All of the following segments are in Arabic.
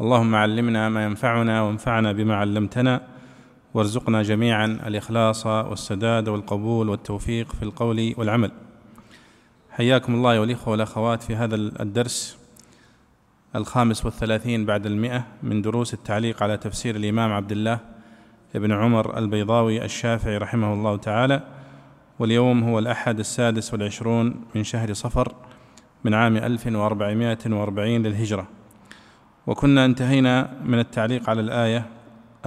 اللهم علمنا ما ينفعنا وانفعنا بما علمتنا وارزقنا جميعا الإخلاص والسداد والقبول والتوفيق في القول والعمل. حياكم الله والاخوه والأخوات في هذا الدرس الخامس والثلاثين بعد المئة من دروس التعليق على تفسير الإمام عبد الله بن عمر البيضاوي الشافعي رحمه الله تعالى. واليوم هو الأحد السادس والعشرون من شهر صفر من عام 1440 للهجرة. وكنا انتهينا من التعليق على الآية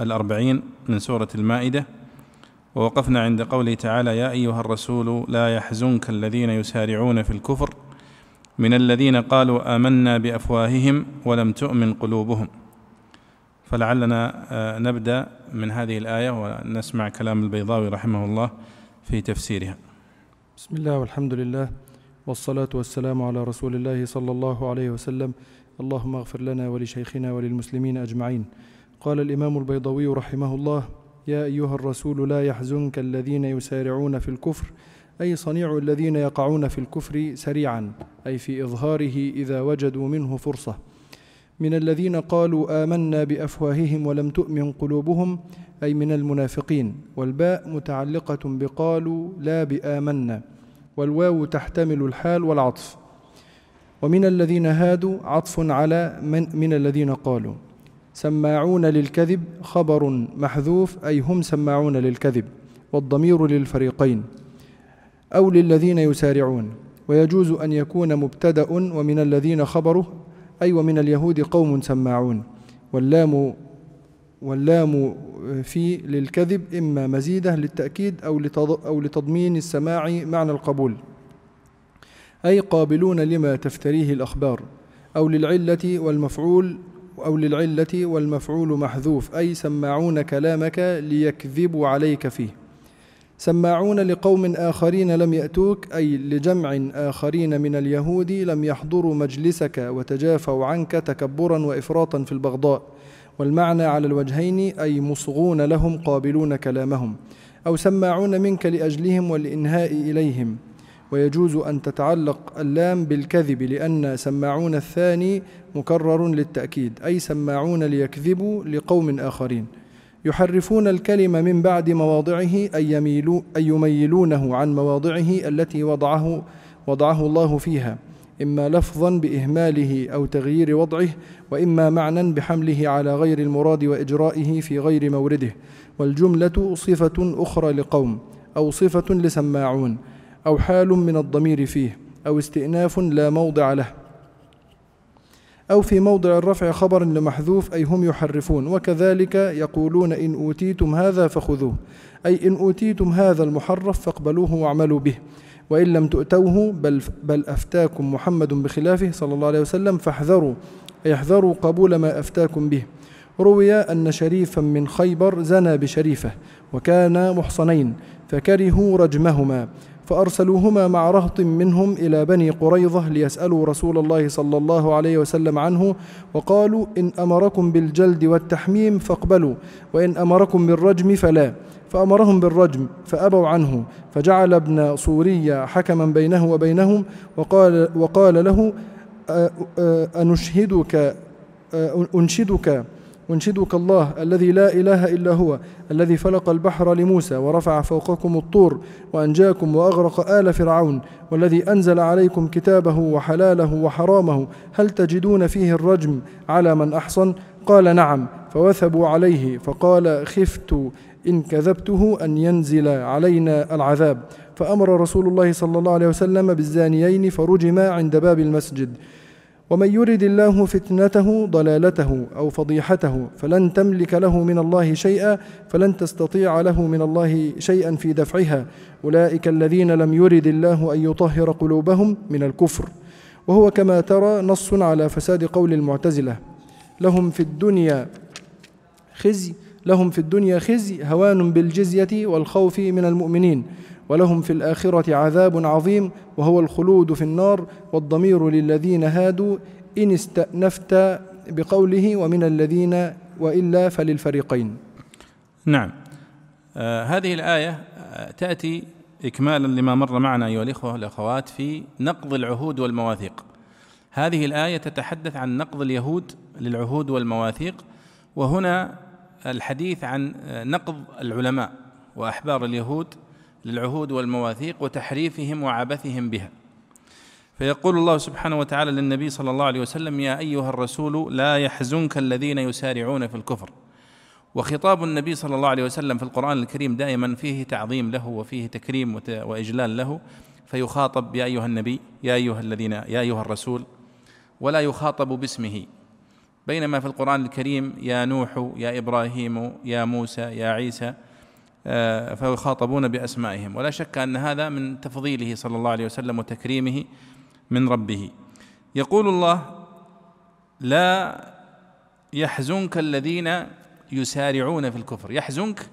الأربعين من سورة المائدة ووقفنا عند قوله تعالى يا أيها الرسول لا يحزنك الذين يسارعون في الكفر من الذين قالوا آمنا بأفواههم ولم تؤمن قلوبهم. فلعلنا آه، نبدأ من هذه الآية ونسمع كلام البيضاوي رحمه الله في تفسيرها. بسم الله والحمد لله والصلاة والسلام على رسول الله صلى الله عليه وسلم. اللهم اغفر لنا ولشيخنا وللمسلمين أجمعين. قال الإمام البيضوي رحمه الله يا أيها الرسول لا يحزنك الذين يسارعون في الكفر أي صنيع الذين يقعون في الكفر سريعا أي في إظهاره إذا وجدوا منه فرصة. من الذين قالوا آمنا بأفواههم ولم تؤمن قلوبهم أي من المنافقين. والباء متعلقة بقالوا لا بآمنا والواو تحتمل الحال والعطف. ومن الذين هادوا عطف على من, من الذين قالوا. سماعون للكذب خبر محذوف أي هم سماعون للكذب والضمير للفريقين أو للذين يسارعون. ويجوز أن يكون مبتدأ ومن الذين خبره أي ومن اليهود قوم سماعون. واللام واللام في للكذب إما مزيدة للتأكيد أو لتضمين السماع معنى القبول. أي قابلون لما تفتريه الأخبار أو للعلة والمفعول أو للعلة والمفعول محذوف أي سماعون كلامك ليكذبوا عليك فيه. سماعون لقوم آخرين لم يأتوك أي لجمع آخرين من اليهود لم يحضروا مجلسك وتجافوا عنك تكبرا وإفراطا في البغضاء. والمعنى على الوجهين أي مصغون لهم قابلون كلامهم. أو سماعون منك لأجلهم والإنهاء إليهم. ويجوز أن تتعلق اللام بالكذب لأن سماعون الثاني مكرر للتأكيد أي سماعون ليكذبوا لقوم آخرين. يحرفون الكلمة من بعد مواضعه أي, يميلو أي يميلونه عن مواضعه التي وضعه وضعه الله فيها إما لفظا بإهماله أو تغيير وضعه وإما معنى بحمله على غير المراد وإجرائه في غير مورده. والجملة صفة أخرى لقوم أو صفة لسماعون. أو حال من الضمير فيه أو استئناف لا موضع له. أو في موضع الرفع خبر لمحذوف أي هم يحرفون. وكذلك يقولون إن أوتيتم هذا فخذوه أي إن أوتيتم هذا المحرف فاقبلوه واعملوا به. وإن لم تؤتوه بل, بل أفتاكم محمد بخلافه صلى الله عليه وسلم فاحذروا أي احذروا قبول ما أفتاكم به. روي أن شريفا من خيبر زنى بشريفة وكانا محصنين فكرهوا رجمهما. فأرسلوهما مع رهط منهم إلى بني قريظة ليسألوا رسول الله صلى الله عليه وسلم عنه وقالوا إن أمركم بالجلد والتحميم فاقبلوا وإن أمركم بالرجم فلا فأمرهم بالرجم فأبوا عنه فجعل ابن صورية حكما بينه وبينهم وقال, وقال له أنشهدك أنشدك أنشدك الله الذي لا إله إلا هو الذي فلق البحر لموسى ورفع فوقكم الطور وأنجاكم وأغرق آل فرعون والذي أنزل عليكم كتابه وحلاله وحرامه. هل تجدون فيه الرجم على من أحصن؟ قال نعم. فوثبوا عليه فقال خفت إن كذبته أن ينزل علينا العذاب. فأمر رسول الله صلى الله عليه وسلم بالزانيين فرجما عند باب المسجد. ومن يرد الله فتنته ضلالته أو فضيحته فلن تملك له من الله شيئا فلن تستطيع له من الله شيئا في دفعها. أولئك الذين لم يرد الله أن يطهر قلوبهم من الكفر. وهو كما ترى نص على فساد قول المعتزلة. لهم في الدنيا خزي لهم في الدنيا خزي هوان بالجزية والخوف من المؤمنين. ولهم في الآخرة عذاب عظيم وهو الخلود في النار والضمير للذين هادوا إن استأنفت بقوله ومن الذين وإلا فللفريقين. نعم. آه هذه الآية آه تأتي إكمالا لما مر معنا أيها الإخوة والأخوات في نقض العهود والمواثيق. هذه الآية تتحدث عن نقض اليهود للعهود والمواثيق وهنا الحديث عن نقض العلماء وأحبار اليهود للعهود والمواثيق وتحريفهم وعبثهم بها. فيقول الله سبحانه وتعالى للنبي صلى الله عليه وسلم يا أيها الرسول لا يحزنك الذين يسارعون في الكفر. وخطاب النبي صلى الله عليه وسلم في القرآن الكريم دائما فيه تعظيم له وفيه تكريم وإجلال له. فيخاطب يا أيها النبي يا أيها الذين يا أيها الرسول ولا يخاطب باسمه. بينما في القرآن الكريم يا نوح يا إبراهيم يا موسى يا عيسى فيخاطبون بأسمائهم. ولا شك أن هذا من تفضيله صلى الله عليه وسلم وتكريمه من ربه. يقول الله لا يحزنك الذين يسارعون في الكفر. يحزنك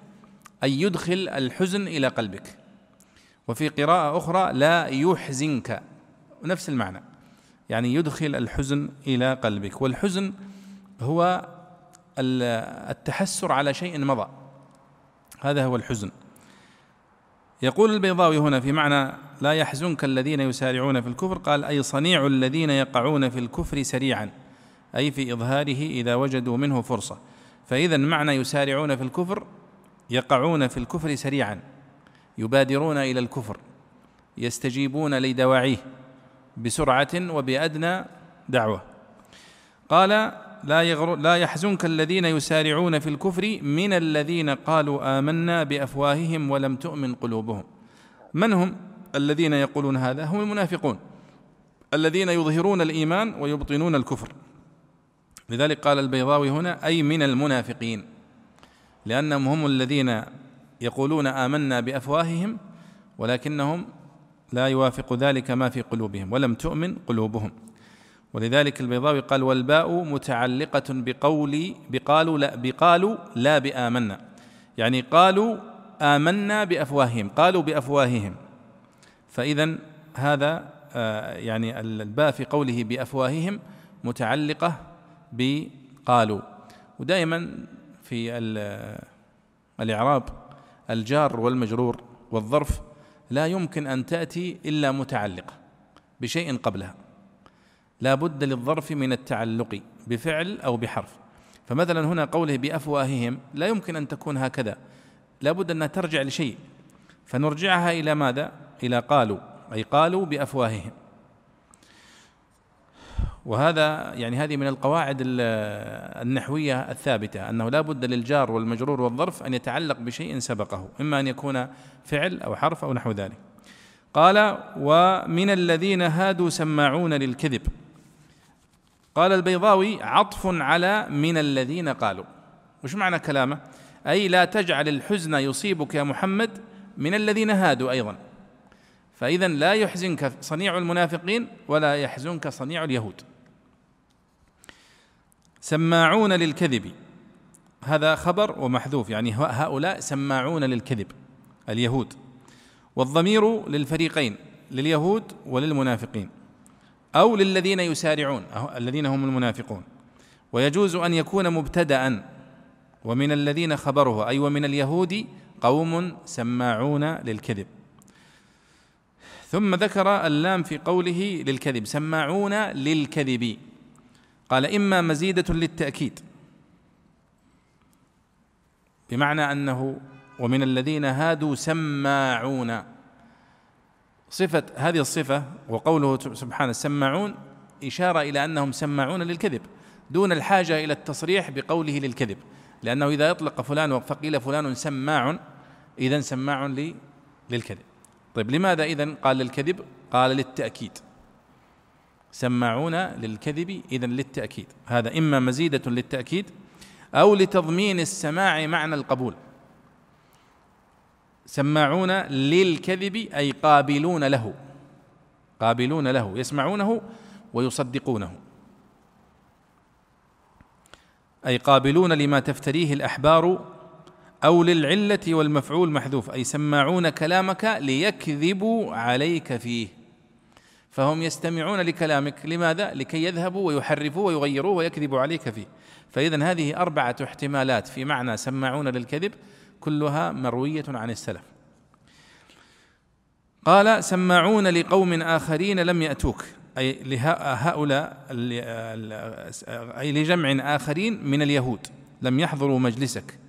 أي يدخل الحزن إلى قلبك. وفي قراءة أخرى لا يحزنك. نفس المعنى. يعني يدخل الحزن إلى قلبك. والحزن هو التحسر على شيء مضى. هذا هو الحزن. يقول البيضاوي هنا في معنى لا يحزنك الذين يسارعون في الكفر قال أي صنيع الذين يقعون في الكفر سريعا أي في إظهاره إذا وجدوا منه فرصة. فإذا معنى يسارعون في الكفر يقعون في الكفر سريعا يبادرون إلى الكفر يستجيبون لدواعيه بسرعة وبأدنى دعوة. قال لا, يغر لا يحزنك الذين يسارعون في الكفر من الذين قالوا آمنا بأفواههم ولم تؤمن قلوبهم. من هم الذين يقولون هذا؟ هم المنافقون. الذين يظهرون الإيمان ويبطنون الكفر. لذلك قال البيضاوي هنا أي من المنافقين. لأنهم هم الذين يقولون آمنا بأفواههم ولكنهم لا يوافق ذلك ما في قلوبهم ولم تؤمن قلوبهم. ولذلك البيضاوي قال والباء متعلقة بقول بقالوا لا بقالوا لا بآمنا. يعني قالوا آمنا بأفواههم قالوا بأفواههم. فإذا هذا آه، يعني الباء في قوله بأفواههم متعلقة بقالوا. ودائما في الإعراب الجار والمجرور والظرف لا يمكن أن تأتي إلا متعلقة بشيء قبلها. لا بد للظرف من التعلق بفعل أو بحرف. فمثلا هنا قوله بأفواههم لا يمكن أن تكون هكذا. لا بد أنها ترجع لشيء. فنرجعها إلى ماذا؟ إلى قالوا أي قالوا بأفواههم. وهذا يعني هذه من القواعد النحوية الثابتة أنه لا بد للجار والمجرور والظرف أن يتعلق بشيء سبقه إما أن يكون فعل أو حرف أو نحو ذلك. قال ومن الذين هادوا سماعون للكذب. قال البيضاوي عطف على من الذين قالوا. وش معنى كلامه؟ أي لا تجعل الحزن يصيبك يا محمد من الذين هادوا أيضا. فإذا لا يحزنك صنيع المنافقين ولا يحزنك صنيع اليهود. سماعون للكذب. هذا خبر ومحذوف يعني هؤلاء سماعون للكذب اليهود. والضمير للفريقين لليهود وللمنافقين. أو للذين يسارعون الذين هم المنافقون. ويجوز أن يكون مبتدأ. ومن الذين خبره أي ومن اليهود قوم سماعون للكذب. ثم ذكر اللام في قوله للكذب سماعون للكذب. قال إما مزيدة للتأكيد. بمعنى أنه ومن الذين هادوا سماعون. صفة هذه الصفة وقوله سبحانه سماعون إشارة إلى أنهم سماعون للكذب دون الحاجة إلى التصريح بقوله للكذب. لأنه إذا يطلق فلان فقيل فلان سماع إذا سماع للكذب. طيب لماذا إذا قال للكذب؟ قال للتأكيد. سماعون للكذب إذا للتأكيد. هذا إما مزيدة للتأكيد أو لتضمين السماع معنى القبول. سماعون للكذب أي قابلون له. قابلون له يسمعونه ويصدقونه. أي قابلون لما تفتريه الأحبار أو للعلة والمفعول محذوف. أي سماعون كلامك ليكذبوا عليك فيه. فهم يستمعون لكلامك. لماذا؟ لكي يذهبوا ويحرفوا ويغيروا ويكذبوا عليك فيه. فإذا هذه أربعة احتمالات في معنى سماعون للكذب. كلها مروية عن السلف. قال سماعون لقوم آخرين لم يأتوك. أي لهؤلاء أي لجمع آخرين من اليهود. لم يحضروا مجلسك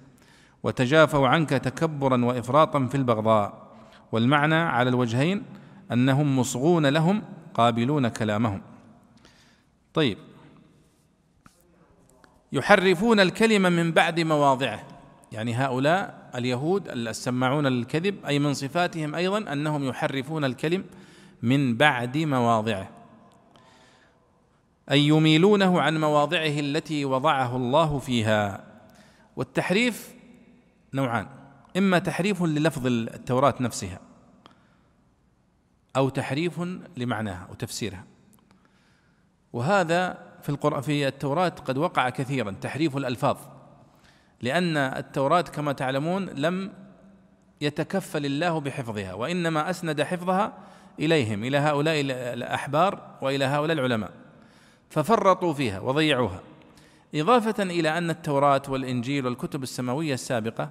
وتجافوا عنك تكبرا وإفراطا في البغضاء. والمعنى على الوجهين أنهم مصغون لهم قابلون كلامهم. طيب. يحرفون الكلمة من بعد مواضعه. يعني هؤلاء اليهود السماعون للكذب أي من صفاتهم أيضا أنهم يحرفون الكلم من بعد مواضعه. أي يميلونه عن مواضعه التي وضعه الله فيها. والتحريف نوعان إما تحريف للفظ التوراة نفسها أو تحريف لمعناها وتفسيرها وهذا في القرآن في التوراة قد وقع كثيرا تحريف الألفاظ. لأن التوراة كما تعلمون لم يتكفل الله بحفظها وإنما أسند حفظها إليهم إلى هؤلاء الأحبار وإلى هؤلاء العلماء ففرطوا فيها وضيعوها. إضافة إلى أن التوراة والإنجيل والكتب السماوية السابقة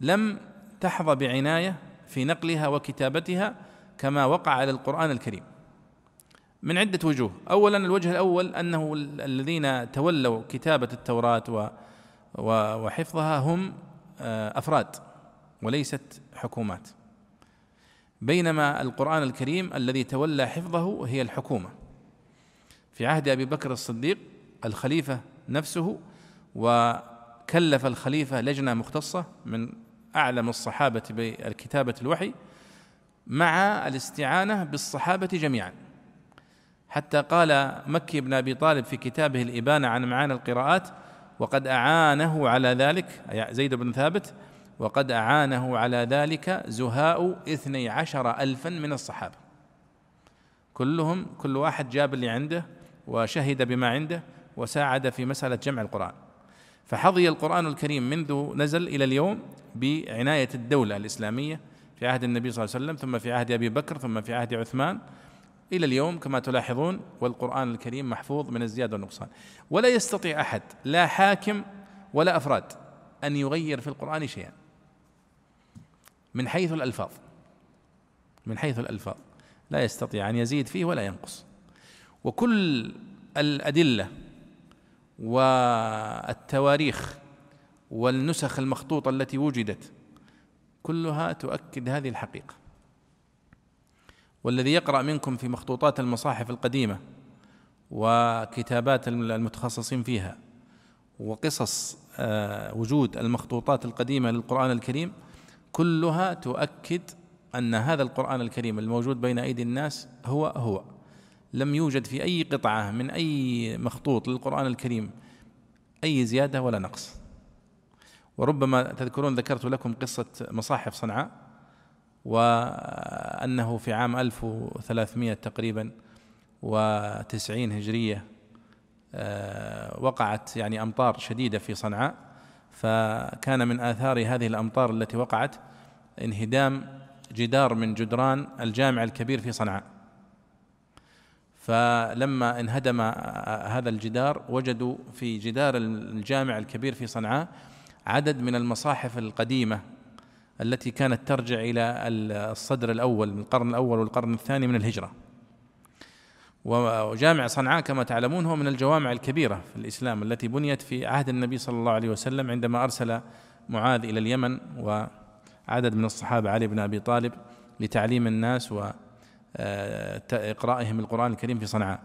لم تحظى بعناية في نقلها وكتابتها كما وقع على القرآن الكريم. من عدة وجوه. أولا الوجه الأول أنه الذين تولوا كتابة التوراة وحفظها هم آه، أفراد وليست حكومات. بينما القرآن الكريم الذي تولى حفظه هي الحكومة. في عهد أبي بكر الصديق الخليفة نفسه وكلف الخليفة لجنة مختصة من أعلم الصحابة بكتابة الوحي مع الاستعانة بالصحابة جميعا. حتى قال مكي بن أبي طالب في كتابه الإبانة عن معاني القراءات وقد أعانه على ذلك زيد بن ثابت وقد أعانه على ذلك زهاء اثني عشر ألفا من الصحابة. كلهم كل واحد جاب اللي عنده وشهد بما عنده وساعد في مسألة جمع القرآن. فحظي القرآن الكريم منذ نزل إلى اليوم بعناية الدولة الإسلامية في عهد النبي صلى الله عليه وسلم ثم في عهد أبي بكر ثم في عهد عثمان إلى اليوم كما تلاحظون والقرآن الكريم محفوظ من الزيادة والنقصان. ولا يستطيع أحد لا حاكم ولا أفراد أن يغير في القرآن شيئا. من حيث الألفاظ من حيث الألفاظ لا يستطيع أن يزيد فيه ولا ينقص. وكل الأدلة والتواريخ والنسخ المخطوطة التي وجدت كلها تؤكد هذه الحقيقة. والذي يقرأ منكم في مخطوطات المصاحف القديمة وكتابات المتخصصين فيها وقصص آه، وجود المخطوطات القديمة للقرآن الكريم كلها تؤكد أن هذا القرآن الكريم الموجود بين أيدي الناس هو هو. لم يوجد في أي قطعة من أي مخطوط للقرآن الكريم أي زيادة ولا نقص. وربما تذكرون ذكرت لكم قصة مصاحف صنعاء. وأنه في عام 1300 تقريبا وتسعين هجرية آه، وقعت يعني أمطار شديدة في صنعاء. فكان من آثار هذه الأمطار التي وقعت انهدام جدار من جدران الجامع الكبير في صنعاء. فلما انهدم هذا الجدار وجدوا في جدار الجامع الكبير في صنعاء عدد من المصاحف القديمة التي كانت ترجع إلى الصدر الأول من القرن الأول والقرن الثاني من الهجرة. وجامع صنعاء كما تعلمون هو من الجوامع الكبيرة في الإسلام التي بنيت في عهد النبي صلى الله عليه وسلم عندما أرسل معاذ إلى اليمن وعدد من الصحابة علي بن أبي طالب لتعليم الناس واقرائهم القرآن الكريم في صنعاء.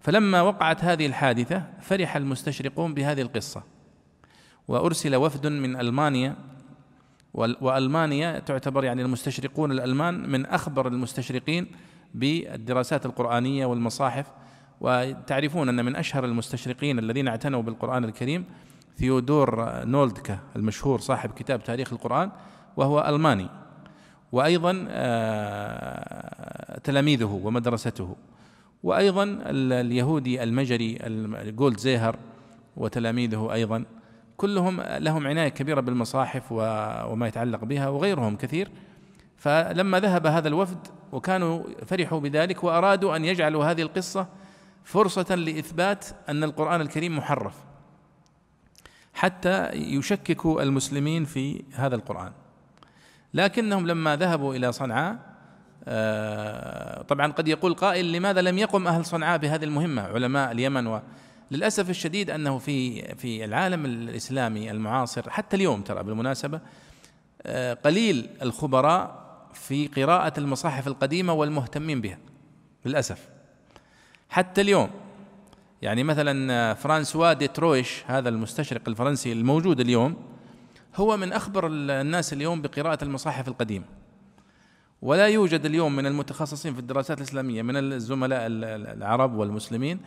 فلما وقعت هذه الحادثة فرح المستشرقون بهذه القصة. وأرسل وفد من ألمانيا وألمانيا تعتبر يعني المستشرقون الألمان من أخبر المستشرقين بالدراسات القرآنية والمصاحف. وتعرفون أن من أشهر المستشرقين الذين اعتنوا بالقرآن الكريم ثيودور نولدكا المشهور صاحب كتاب تاريخ القرآن وهو ألماني. وأيضا آه، تلاميذه ومدرسته. وأيضا اليهودي المجري جولد زيهر وتلاميذه أيضا. كلهم لهم عناية كبيرة بالمصاحف وما يتعلق بها وغيرهم كثير. فلما ذهب هذا الوفد وكانوا فرحوا بذلك وأرادوا أن يجعلوا هذه القصة فرصة لإثبات أن القرآن الكريم محرف حتى يشككوا المسلمين في هذا القرآن. لكنهم لما ذهبوا إلى صنعاء آه، طبعا قد يقول قائل لماذا لم يقم أهل صنعاء بهذه المهمة علماء اليمن وللأسف الشديد أنه في في العالم الإسلامي المعاصر حتى اليوم ترى بالمناسبة آه، قليل الخبراء في قراءة المصاحف القديمة والمهتمين بها للأسف. حتى اليوم يعني مثلا فرانسوا ديترويش هذا المستشرق الفرنسي الموجود اليوم هو من أخبر الناس اليوم بقراءة المصاحف القديمة ولا يوجد اليوم من المتخصصين في الدراسات الإسلامية من الزملاء العرب والمسلمين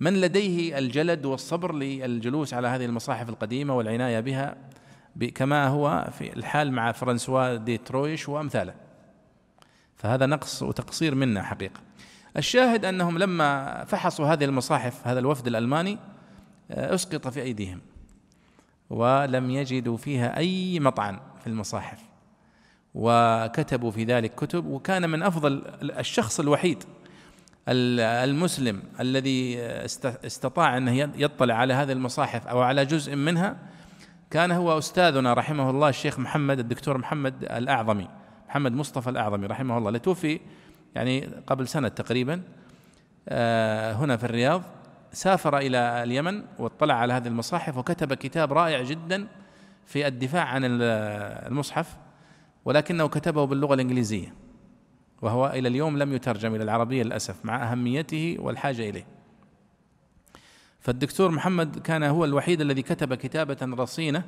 من لديه الجلد والصبر للجلوس على هذه المصاحف القديمة والعناية بها كما هو في الحال مع فرانسوا ديترويش وأمثاله. فهذا نقص وتقصير منا حقيقة. الشاهد أنهم لما فحصوا هذه المصاحف هذا الوفد الألماني آه، أسقط في أيديهم ولم يجدوا فيها أي مطعن في المصاحف وكتبوا في ذلك كتب وكان من أفضل الشخص الوحيد المسلم الذي استطاع أن يطلع على هذه المصاحف أو على جزء منها كان هو أستاذنا رحمه الله الشيخ محمد الدكتور محمد الأعظمي محمد مصطفى الأعظمي رحمه الله. لتوفي يعني قبل سنة تقريبا آه، هنا في الرياض سافر إلى اليمن واطلع على هذه المصاحف وكتب كتاب رائع جدا في الدفاع عن المصحف ولكنه كتبه باللغة الإنجليزية. وهو إلى اليوم لم يترجم إلى العربية للأسف مع أهميته والحاجة إليه. فالدكتور محمد كان هو الوحيد الذي كتب كتابة رصينة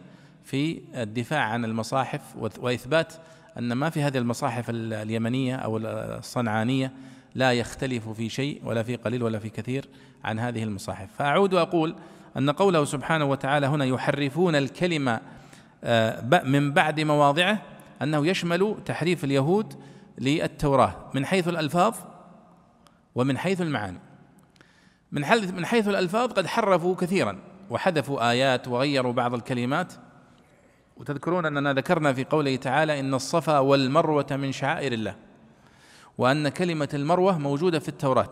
في الدفاع عن المصاحف وإثبات أن ما في هذه المصاحف اليمنية أو الصنعانية لا يختلف في شيء ولا في قليل ولا في كثير عن هذه المصاحف. فأعود وأقول أن قوله سبحانه وتعالى هنا يحرفون الكلمة آه، من بعد مواضعه أنه يشمل تحريف اليهود للتوراة من حيث الألفاظ ومن حيث المعاني. من حيث من حيث الألفاظ قد حرفوا كثيرا وحذفوا آيات وغيروا بعض الكلمات. وتذكرون أننا ذكرنا في قوله تعالى إن الصفا والمروة من شعائر الله وأن كلمة المروة موجودة في التوراة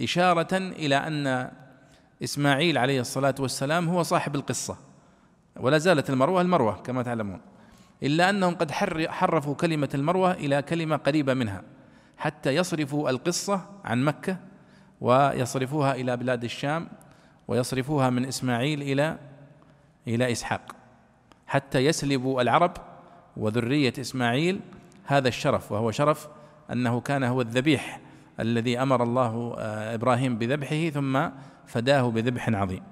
إشارة إلى أن إسماعيل عليه الصلاة والسلام هو صاحب القصة ولا زالت المروة المروة كما تعلمون. إلا أنهم قد حرفوا كلمة المروة إلى كلمة قريبة منها حتى يصرفوا القصة عن مكة ويصرفوها إلى بلاد الشام ويصرفوها من إسماعيل إلى إلى إسحاق حتى يسلبوا العرب وذرية إسماعيل هذا الشرف وهو شرف أنه كان هو الذبيح الذي أمر الله آه، إبراهيم بذبحه ثم فداه بذبح عظيم.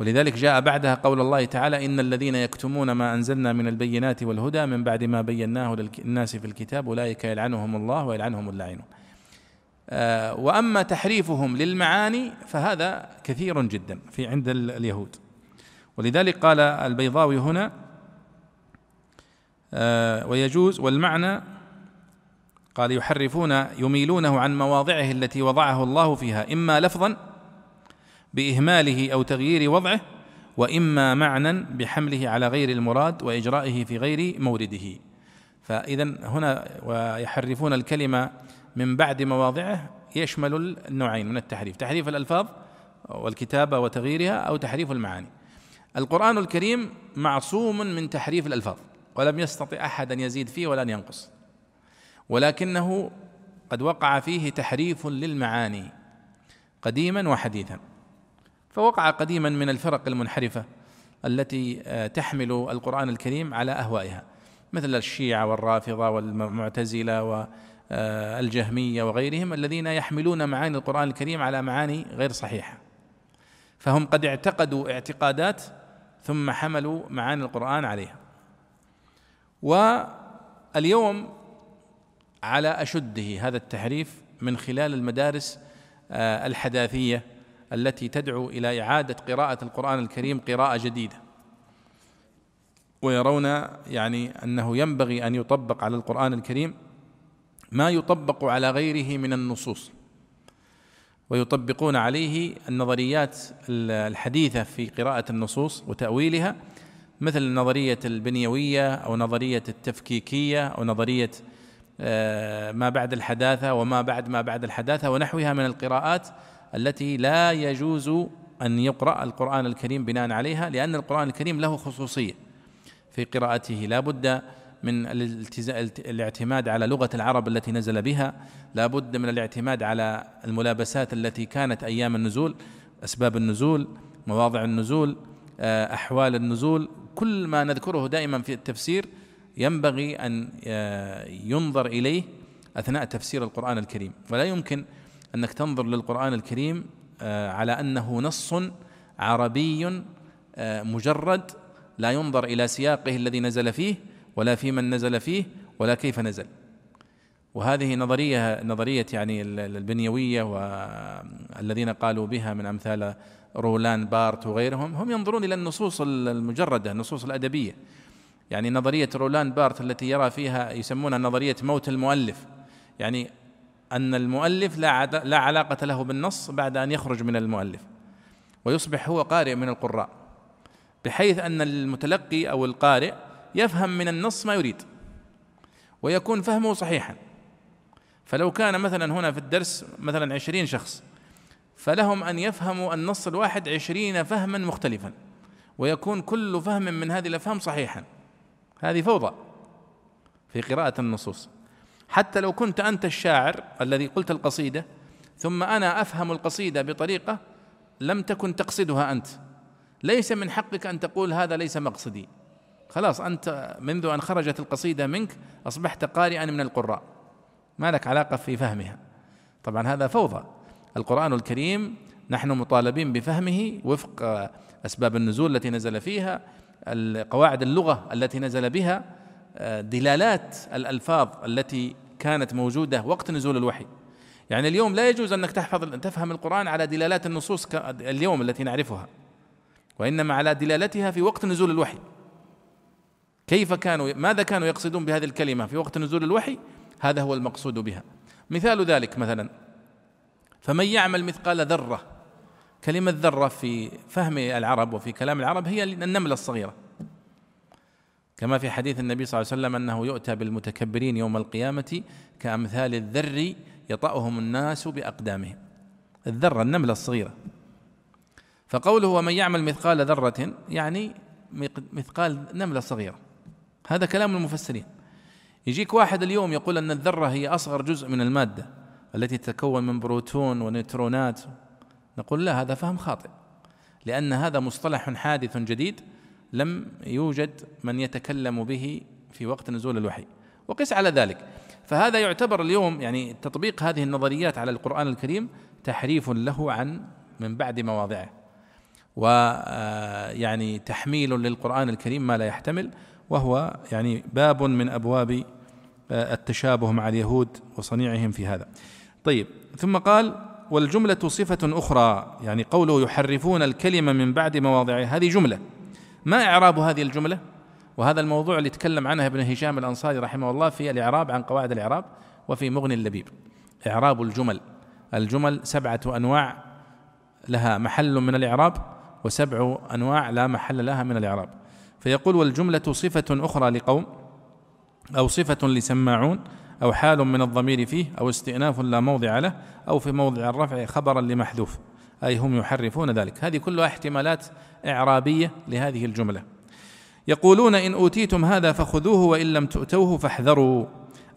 ولذلك جاء بعدها قول الله تعالى إن الذين يكتمون ما أنزلنا من البينات والهدى من بعد ما بيناه للناس في الكتاب أولئك يلعنهم الله ويلعنهم اللاعنون آه، وأما تحريفهم للمعاني فهذا كثير جدا في عند اليهود. ولذلك قال البيضاوي هنا آه، ويجوز والمعنى قال يحرفون يميلونه عن مواضعه التي وضعه الله فيها إما لفظا بإهماله أو تغيير وضعه وإما معنى بحمله على غير المراد وإجرائه في غير مورده. فاذا هنا ويحرفون الكلمة من بعد مواضعه يشمل النوعين من التحريف تحريف الألفاظ والكتابة وتغييرها أو تحريف المعاني. القرآن الكريم معصوم من تحريف الألفاظ ولم يستطع أحد أن يزيد فيه ولا أن ينقص. ولكنه قد وقع فيه تحريف للمعاني قديما وحديثا. فوقع قديما من الفرق المنحرفة التي آه، تحمل القرآن الكريم على أهوائها مثل الشيعة والرافضة والمعتزلة والجهمية وغيرهم الذين يحملون معاني القرآن الكريم على معاني غير صحيحة. فهم قد اعتقدوا اعتقادات ثم حملوا معاني القرآن عليها. واليوم على أشده هذا التحريف من خلال المدارس آه، الحداثية التي تدعو إلى إعادة قراءة القرآن الكريم قراءة جديدة. ويرون يعني أنه ينبغي أن يطبق على القرآن الكريم ما يطبق على غيره من النصوص. ويطبقون عليه النظريات الحديثة في قراءة النصوص وتأويلها مثل النظرية البنيوية أو نظرية التفكيكية أو نظرية آه، ما بعد الحداثة وما بعد ما بعد الحداثة ونحوها من القراءات التي لا يجوز أن يقرأ القرآن الكريم بناء عليها لأن القرآن الكريم له خصوصية. في قراءته لا بد من الاعتماد على لغة العرب التي نزل بها لا بد من الاعتماد على الملابسات التي كانت أيام النزول أسباب النزول مواضع النزول آه، أحوال النزول. كل ما نذكره دائما في التفسير ينبغي أن آه، ينظر إليه أثناء تفسير القرآن الكريم. ولا يمكن أنك تنظر للقرآن الكريم آه، على أنه نص عربي مجرد لا ينظر إلى سياقه الذي نزل فيه ولا في من نزل فيه ولا كيف نزل. وهذه نظرية نظرية يعني البنيوية والذين قالوا بها من أمثال رولان بارت وغيرهم هم ينظرون إلى النصوص المجردة النصوص الأدبية. يعني نظرية رولان بارت التي يرى فيها يسمونها نظرية موت المؤلف. يعني أن المؤلف لا لا علاقة له بالنص بعد أن يخرج من المؤلف ويصبح هو قارئ من القراء بحيث أن المتلقي أو القارئ يفهم من النص ما يريد ويكون فهمه صحيحا. فلو كان مثلا هنا في الدرس مثلا عشرين شخص فلهم أن يفهموا النص الواحد عشرين فهما مختلفا ويكون كل فهم من هذه الأفهام صحيحا. هذه فوضى في قراءة النصوص. حتى لو كنت أنت الشاعر الذي قلت القصيدة ثم أنا أفهم القصيدة بطريقة لم تكن تقصدها أنت. ليس من حقك أن تقول هذا ليس مقصدي. خلاص أنت منذ أن خرجت القصيدة منك أصبحت قارئا من القراء. ما لك علاقة في فهمها. طبعا هذا فوضى. القرآن الكريم نحن مطالبين بفهمه وفق أسباب النزول التي نزل فيها قواعد اللغة التي نزل بها دلالات الألفاظ التي كانت موجودة وقت نزول الوحي. يعني اليوم لا يجوز أنك تحفظ تفهم القرآن على دلالات النصوص اليوم التي نعرفها وإنما على دلالتها في وقت نزول الوحي. كيف كانوا ماذا كانوا يقصدون بهذه الكلمة في وقت نزول الوحي؟ هذا هو المقصود بها. مثال ذلك مثلا فمن يعمل مثقال ذرة كلمة ذرة في فهم العرب وفي كلام العرب هي النملة الصغيرة. كما في حديث النبي صلى الله عليه وسلم أنه يؤتى بالمتكبرين يوم القيامة كأمثال الذر يطأهم الناس بأقدامهم. الذرة النملة الصغيرة. فقوله ومن يعمل مثقال ذرة يعني مثقال نملة صغيرة. هذا كلام المفسرين. يجيك واحد اليوم يقول أن الذرة هي أصغر جزء من المادة التي تتكون من بروتون ونيوترونات. نقول لا هذا فهم خاطئ لأن هذا مصطلح حادث جديد لم يوجد من يتكلم به في وقت نزول الوحي. وقس على ذلك. فهذا يعتبر اليوم يعني تطبيق هذه النظريات على القرآن الكريم تحريف له عن من بعد مواضعه. ويعني تحميل للقرآن الكريم ما لا يحتمل وهو يعني باب من أبواب آه، التشابه مع اليهود وصنيعهم في هذا. طيب ثم قال والجملة صفة أخرى يعني قوله يحرفون الكلمة من بعد مواضعها هذه جملة. ما إعراب هذه الجملة؟ وهذا الموضوع اللي تكلم عنه ابن هشام الأنصاري رحمه الله في الإعراب عن قواعد الإعراب وفي مغني اللبيب. إعراب الجمل. الجمل سبعة أنواع لها محل من الإعراب وسبع أنواع لا محل لها من الإعراب. فيقول والجملة صفة أخرى لقوم أو صفة لسماعون أو حال من الضمير فيه أو استئناف لا موضع له أو في موضع الرفع خبرا لمحذوف. أي هم يحرفون ذلك. هذه كلها احتمالات إعرابية لهذه الجملة. يقولون إن أوتيتم هذا فخذوه وإن لم تؤتوه فاحذروا.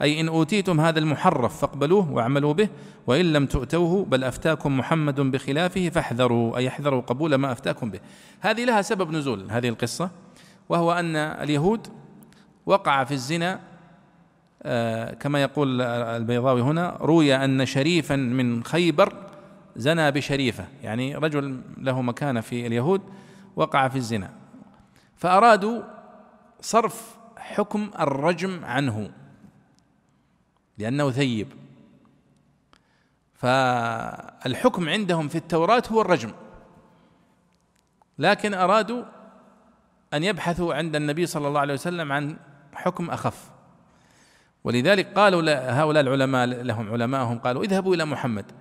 أي إن أوتيتم هذا المحرف فاقبلوه واعملوا به وإن لم تؤتوه بل أفتاكم محمد بخلافه فاحذروا. أي احذروا قبول ما أفتاكم به. هذه لها سبب نزول هذه القصة وهو أن اليهود وقع في الزنا آه، كما يقول البيضاوي هنا روي أن شريفا من خيبر زنى بشريفة. يعني رجل له مكانة في اليهود وقع في الزنا. فأرادوا صرف حكم الرجم عنه لأنه ثيب. فالحكم عندهم في التوراة هو الرجم. لكن أرادوا أن يبحثوا عند النبي صلى الله عليه وسلم عن حكم أخف. ولذلك قالوا هؤلاء العلماء لهم علماءهم قالوا اذهبوا إلى محمد.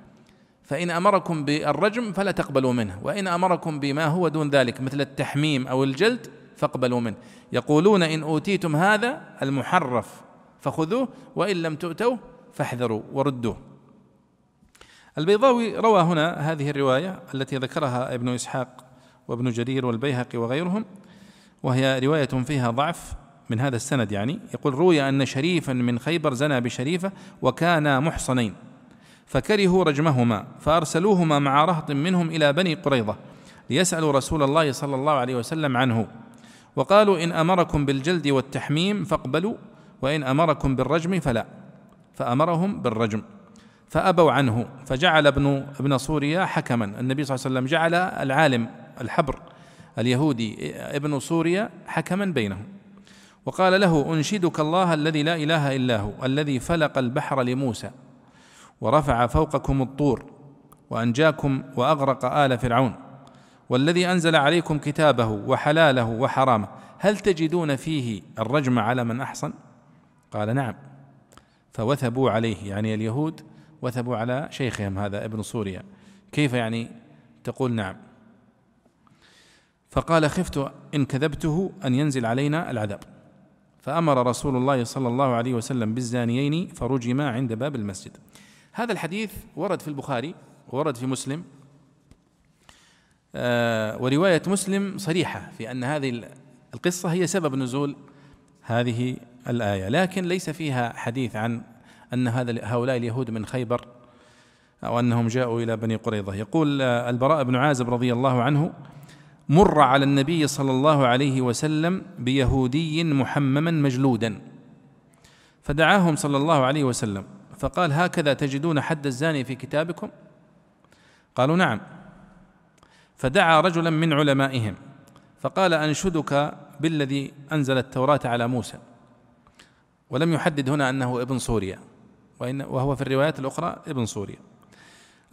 فإن أمركم بالرجم فلا تقبلوا منه وإن أمركم بما هو دون ذلك مثل التحميم أو الجلد فاقبلوا منه. يقولون إن أوتيتم هذا المحرف فخذوه وإن لم تؤتوه فاحذروا وردوه. البيضاوي روى هنا هذه الرواية التي ذكرها ابن إسحاق وابن جرير والبيهقي وغيرهم وهي رواية فيها ضعف من هذا السند يعني. يقول روي أن شريفا من خيبر زنى بشريفة وكانا محصنين. فكرهوا رجمهما فأرسلوهما مع رهط منهم إلى بني قريظة ليسألوا رسول الله صلى الله عليه وسلم عنه. وقالوا إن أمركم بالجلد والتحميم فاقبلوا وإن أمركم بالرجم فلا. فأمرهم بالرجم فأبوا عنه فجعل ابن ابن سوريا حكما. النبي صلى الله عليه وسلم جعل العالم الحبر اليهودي ابن سوريا حكما بينهم. وقال له أنشدك الله الذي لا إله إلا هو الذي فلق البحر لموسى. ورفع فوقكم الطور وأنجاكم وأغرق آل فرعون. والذي أنزل عليكم كتابه وحلاله وحرامه هل تجدون فيه الرجم على من أحصن؟ قال نعم. فوثبوا عليه يعني اليهود وثبوا على شيخهم هذا ابن سوريا. كيف يعني تقول نعم؟ فقال خفت إن كذبته أن ينزل علينا العذاب. فأمر رسول الله صلى الله عليه وسلم بالزانيين فرجما عند باب المسجد. هذا الحديث ورد في البخاري ورد في مسلم. آه ورواية مسلم صريحة في أن هذه القصة هي سبب نزول هذه الآية. لكن ليس فيها حديث عن أن هذا هؤلاء اليهود من خيبر أو أنهم جاءوا إلى بني قريظة. يقول آه، البراء بن عازب رضي الله عنه مر على النبي صلى الله عليه وسلم بيهودي محمما مجلودا. فدعاهم صلى الله عليه وسلم. فقال هكذا تجدون حد الزاني في كتابكم؟ قالوا نعم. فدعا رجلا من علمائهم فقال أنشدك بالذي أنزل التوراة على موسى ولم يحدد هنا أنه ابن سوريا وإن وهو في الروايات الأخرى ابن سوريا.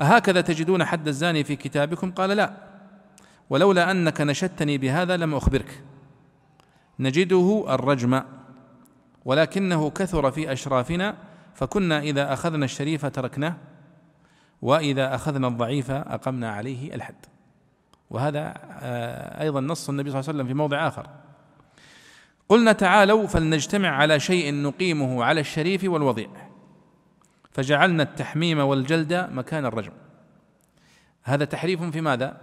أهكذا تجدون حد الزاني في كتابكم؟ قال لا. ولولا أنك نشدتني بهذا لم أخبرك. نجده الرجم ولكنه كثر في أشرافنا فكنا إذا أخذنا الشريف تركناه وإذا أخذنا الضعيف أقمنا عليه الحد. وهذا آه، أيضا نص النبي صلى الله عليه وسلم في موضع آخر. قلنا تعالوا فلنجتمع على شيء نقيمه على الشريف والوضيع. فجعلنا التحميم والجلد مكان الرجم. هذا تحريف في ماذا؟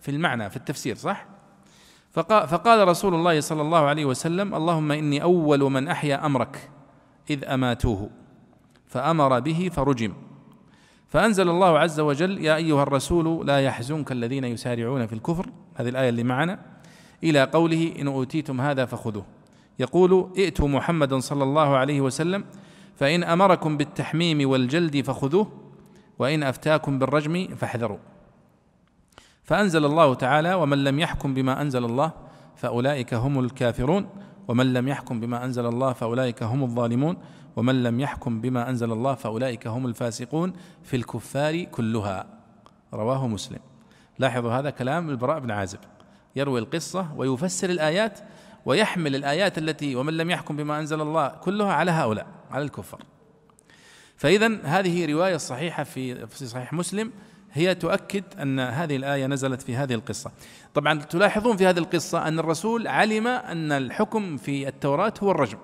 في المعنى في التفسير صح؟ فقال رسول الله صلى الله عليه وسلم اللهم إني أول من أحيا أمرك إذ أماتوه. فأمر به فرجم. فأنزل الله عز وجل يا أيها الرسول لا يحزنك الذين يسارعون في الكفر. هذه الآية اللي معنا. إلى قوله إن أوتيتم هذا فخذوه. يقول ائتوا محمدا صلى الله عليه وسلم فإن أمركم بالتحميم والجلد فخذوه وإن أفتاكم بالرجم فاحذروا. فأنزل الله تعالى ومن لم يحكم بما أنزل الله فأولئك هم الكافرون ومن لم يحكم بما أنزل الله فأولئك هم الظالمون. ومن لم يحكم بما أنزل الله فأولئك هم الفاسقون في الكفار كلها رواه مسلم لاحظوا هذا كلام البراء بن عازب يروي القصة ويفسر الآيات ويحمل الآيات التي ومن لم يحكم بما أنزل الله كلها على هؤلاء على الكفار فاذا هذه رواية صحيحة في صحيح مسلم هي تؤكد أن هذه الآية نزلت في هذه القصة. طبعا تلاحظون في هذه القصة أن الرسول علم أن الحكم في التوراة هو الرجم.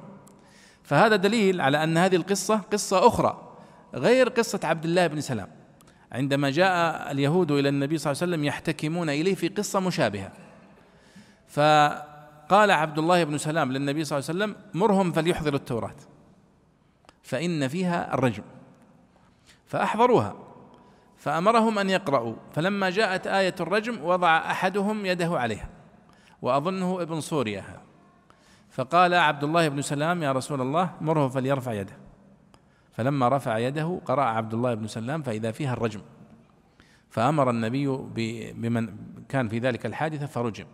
فهذا دليل على أن هذه القصة قصة أخرى غير قصة عبد الله بن سلام. عندما جاء اليهود إلى النبي صلى الله عليه وسلم يحتكمون إليه في قصة مشابهة. فقال عبد الله بن سلام للنبي صلى الله عليه وسلم مرهم فليحضروا التوراة. فإن فيها الرجم فأحضروها فأمرهم أن يقرأوا فلما جاءت آية الرجم وضع أحدهم يده عليها وأظنه ابن سوريا فقال عبد الله بن سلام يا رسول الله مره فليرفع يده. فلما رفع يده قرأ عبد الله بن سلام فإذا فيها الرجم. فأمر النبي بمن كان في ذلك الحادثة فرجم.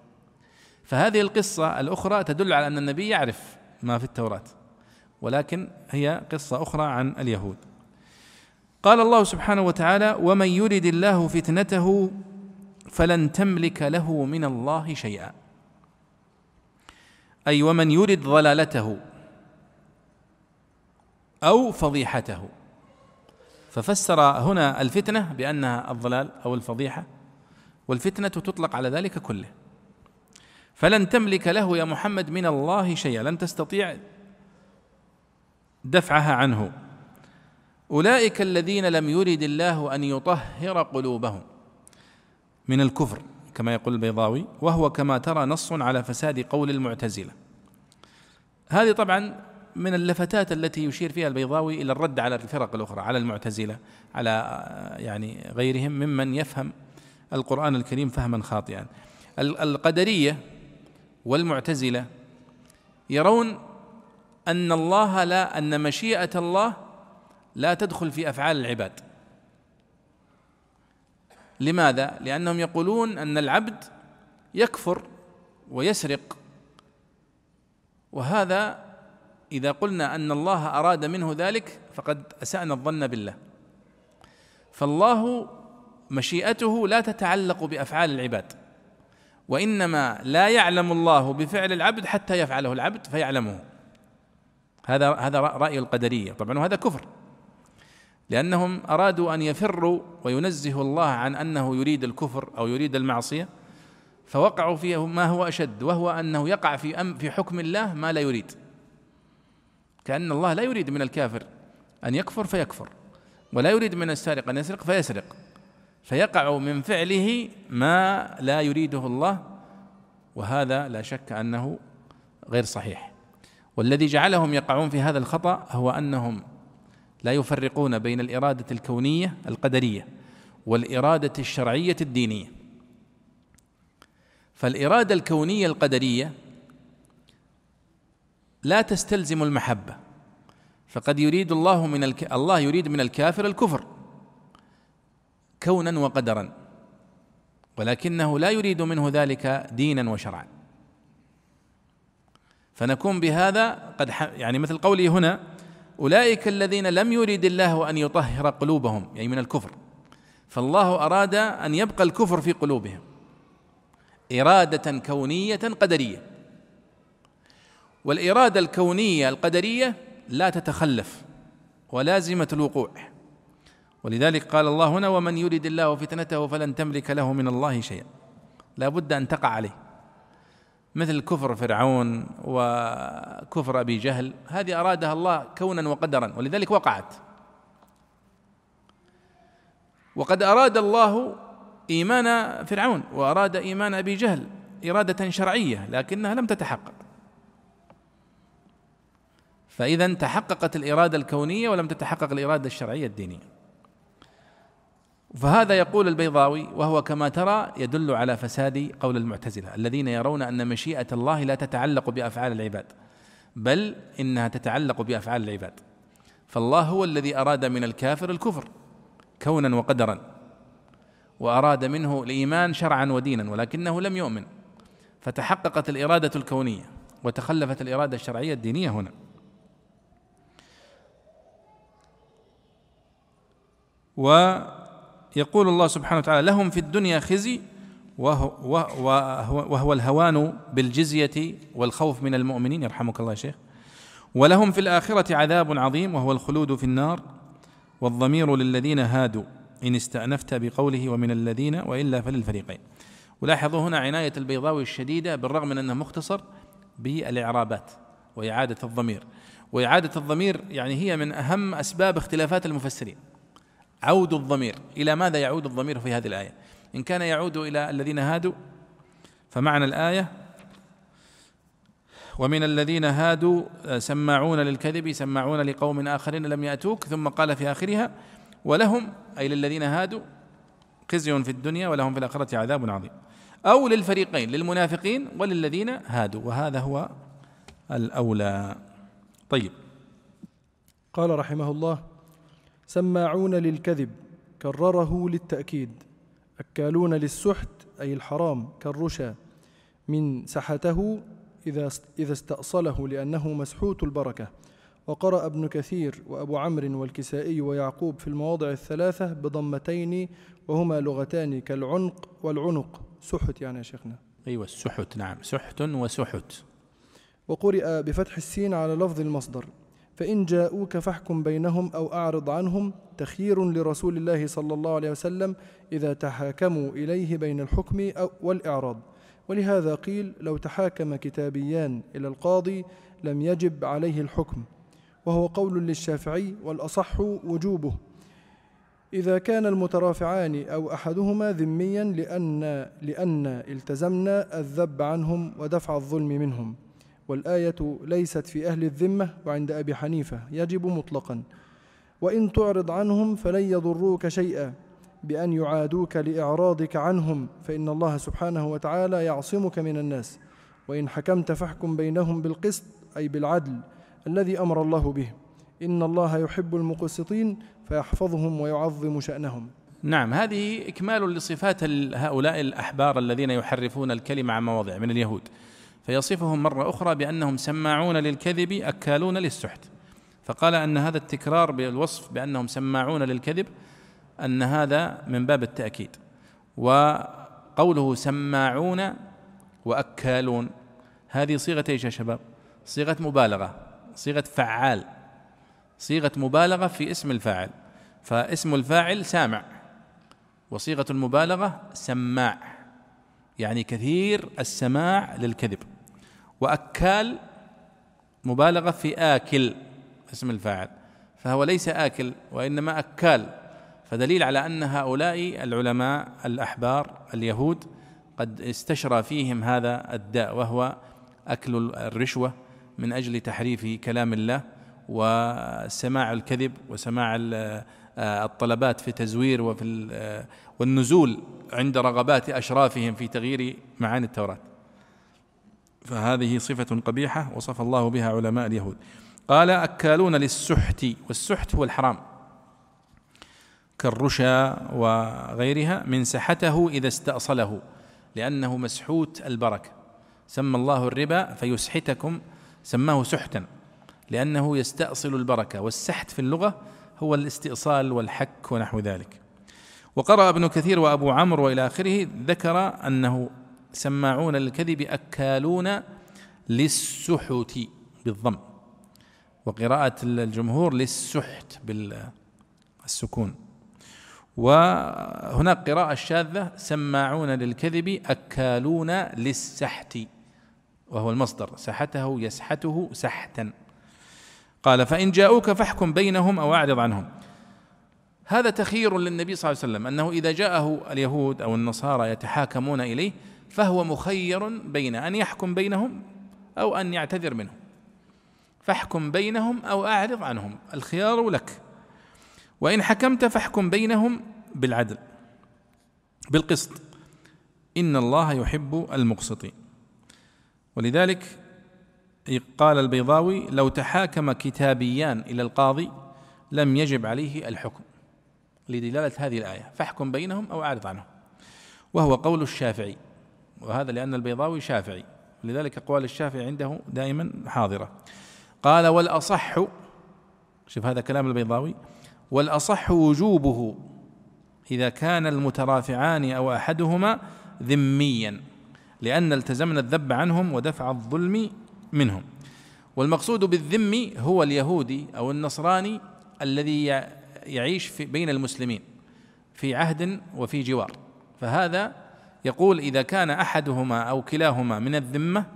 فهذه القصة الأخرى تدل على أن النبي يعرف ما في التوراة ولكن هي قصة أخرى عن اليهود. قال الله سبحانه وتعالى ومن يرد الله فتنته فلن تملك له من الله شيئا. أي ومن يرد ضلالته أو فضيحته. ففسر هنا الفتنة بأنها الضلال أو الفضيحة والفتنة تطلق على ذلك كله. فلن تملك له يا محمد من الله شيئا لن تستطيع دفعها عنه. أولئك الذين لم يرد الله أن يطهر قلوبهم من الكفر كما يقول البيضاوي وهو كما ترى نص على فساد قول المعتزلة. هذه طبعا من اللفتات التي يشير فيها البيضاوي إلى الرد على الفرق الأخرى على المعتزلة على يعني غيرهم ممن يفهم القرآن الكريم فهما خاطئا. القدرية والمعتزلة يرون أن الله لا أن مشيئة الله لا تدخل في أفعال العباد. لماذا؟ لأنهم يقولون أن العبد يكفر ويسرق وهذا إذا قلنا أن الله أراد منه ذلك فقد أسأنا الظن بالله. فالله مشيئته لا تتعلق بأفعال العباد وإنما لا يعلم الله بفعل العبد حتى يفعله العبد فيعلمه. هذا هذا رأي القدرية. طبعا وهذا كفر. لأنهم أرادوا أن يفروا وينزهوا الله عن أنه يريد الكفر أو يريد المعصية فوقعوا فيه ما هو أشد وهو أنه يقع في في حكم الله ما لا يريد. كأن الله لا يريد من الكافر أن يكفر فيكفر ولا يريد من السارق أن يسرق فيسرق. فيقع من فعله ما لا يريده الله وهذا لا شك أنه غير صحيح. والذي جعلهم يقعون في هذا الخطأ هو أنهم لا يفرقون بين الإرادة الكونية القدرية والإرادة الشرعية الدينية. فالإرادة الكونية القدرية لا تستلزم المحبة فقد يريد الله من الك... الله يريد من الكافر الكفر كونا وقدرا ولكنه لا يريد منه ذلك دينا وشرعا. فنكون بهذا قد ح... يعني مثل قوله هنا أولئك الذين لم يريد الله أن يطهر قلوبهم يعني من الكفر فالله أراد أن يبقى الكفر في قلوبهم. إرادة كونية قدرية. والإرادة الكونية القدرية لا تتخلف ولازمة الوقوع. ولذلك قال الله هنا ومن يرد الله فتنته فلن تملك له من الله شيئا. لا بد أن تقع عليه. مثل كفر فرعون وكفر أبي جهل هذه أرادها الله كونا وقدرا ولذلك وقعت. وقد أراد الله إيمان فرعون وأراد إيمان أبي جهل إرادة شرعية لكنها لم تتحقق. فإذا تحققت الإرادة الكونية ولم تتحقق الإرادة الشرعية الدينية. فهذا يقول البيضاوي وهو كما ترى يدل على فساد قول المعتزلة الذين يرون أن مشيئة الله لا تتعلق بأفعال العباد بل إنها تتعلق بأفعال العباد. فالله هو الذي أراد من الكافر الكفر كونا وقدرا. وأراد منه الإيمان شرعا ودينا ولكنه لم يؤمن. فتحققت الإرادة الكونية وتخلفت الإرادة الشرعية الدينية هنا. ويقول الله سبحانه وتعالى لهم في الدنيا خزي وهو, وهو, وهو الهوان بالجزية والخوف من المؤمنين. يرحمك الله يا شيخ. ولهم في الآخرة عذاب عظيم وهو الخلود في النار والضمير للذين هادوا. إن استأنفت بقوله ومن الذين وإلا فللفريقين. ولاحظوا هنا عناية البيضاوي الشديدة بالرغم من أنه مختصر بالإعرابات وإعادة الضمير. وإعادة الضمير يعني هي من أهم أسباب اختلافات المفسرين. عود الضمير. إلى ماذا يعود الضمير في هذه الآية؟ إن كان يعود إلى الذين هادوا فمعنى الآية ومن الذين هادوا سماعون للكذب سماعون لقوم آخرين لم يأتوك ثم قال في آخرها ولهم أي للذين هادوا خزي في الدنيا ولهم في الآخرة عذاب عظيم. أو للفريقين للمنافقين وللذين هادوا. وهذا هو الأولى. طيب. قال رحمه الله سماعون للكذب كرره للتأكيد. أكالون للسحت أي الحرام كالرشا. من سحته إذا إذا استأصله لأنه مسحوت البركة. وقرأ ابن كثير وأبو عمرو والكسائي ويعقوب في المواضع الثلاثة بضمتين وهما لغتان كالعنق والعنق. سحت يعني يا شيخنا. أيوة السحت نعم. سحت وسحت. وقرئ بفتح السين على لفظ المصدر. فإن جاءوك فاحكم بينهم أو أعرض عنهم تخيير لرسول الله صلى الله عليه وسلم إذا تحاكموا إليه بين الحكم أو والإعراض. ولهذا قيل لو تحاكم كتابيان إلى القاضي لم يجب عليه الحكم. وهو قول للشافعي والأصح وجوبه. إذا كان المترافعان أو أحدهما ذميا لأن, لأن التزمنا الذب عنهم ودفع الظلم منهم. والآية ليست في أهل الذمة وعند أبي حنيفة يجب مطلقا. وإن تعرض عنهم فلن يضروك شيئا. بأن يعادوك لإعراضك عنهم فإن الله سبحانه وتعالى يعصمك من الناس. وإن حكمت فاحكم بينهم بالقسط أي بالعدل. الذي أمر الله به. إن الله يحب المقسطين فيحفظهم ويعظم شأنهم. نعم هذه إكمال لصفات هؤلاء الأحبار الذين يحرفون الكلمة عن مواضع من اليهود. فيصفهم مرة أخرى بأنهم سماعون للكذب أكالون للسحت. فقال أن هذا التكرار بالوصف بأنهم سماعون للكذب أن هذا من باب التأكيد. وقوله سماعون وأكالون هذه صيغة إيش يا شباب؟ صيغة مبالغة. صيغة فعال صيغة مبالغة في اسم الفاعل فاسم الفاعل سامع وصيغة المبالغة سماع يعني كثير السماع للكذب. وأكال مبالغة في آكل اسم الفاعل فهو ليس آكل وإنما أكال فدليل على أن هؤلاء العلماء الأحبار اليهود قد استشرى فيهم هذا الداء وهو أكل الرشوة من أجل تحريف كلام الله وسماع الكذب وسماع الطلبات في تزوير وفي والنزول عند رغبات أشرافهم في تغيير معاني التوراة. فهذه صفة قبيحة وصف الله بها علماء اليهود. قال أكالون للسحت والسحت هو الحرام. كالرشا وغيرها من سحته إذا استأصله لأنه مسحوت البركة. سمى الله الربا فيسحتكم سماه سحتا لأنه يستأصل البركة والسحت في اللغة هو الاستئصال والحك ونحو ذلك. وقرأ ابن كثير وأبو عمرو وإلى آخره ذكر أنه سماعون للكذب أكالون للسحت بالضم. وقراءة الجمهور للسحت بالسكون. وهناك قراءة شاذة سماعون للكذب أكالون للسحت. وهو المصدر سحته يسحته سحتا. قال فإن جاءوك فاحكم بينهم أو أعرض عنهم. هذا تخير للنبي صلى الله عليه وسلم أنه إذا جاءه اليهود أو النصارى يتحاكمون إليه فهو مخير بين أن يحكم بينهم أو أن يعتذر منهم. فاحكم بينهم أو أعرض عنهم الخيار لك. وإن حكمت فاحكم بينهم بالعدل بالقسط. إن الله يحب المقسطين. ولذلك قال البيضاوي لو تحاكم كتابيان إلى القاضي لم يجب عليه الحكم لدلالة هذه الآية فاحكم بينهم أو أعرض عنهم. وهو قول الشافعي وهذا لأن البيضاوي شافعي لذلك أقوال الشافعي عنده دائما حاضرة. قال والأصح شوف هذا كلام البيضاوي والأصح وجوبه إذا كان المترافعان أو أحدهما ذميا. لأن التزمنا الذب عنهم ودفع الظلم منهم. والمقصود بالذمي هو اليهودي أو النصراني الذي يعيش في بين المسلمين في عهد وفي جوار. فهذا يقول إذا كان أحدهما أو كلاهما من الذمة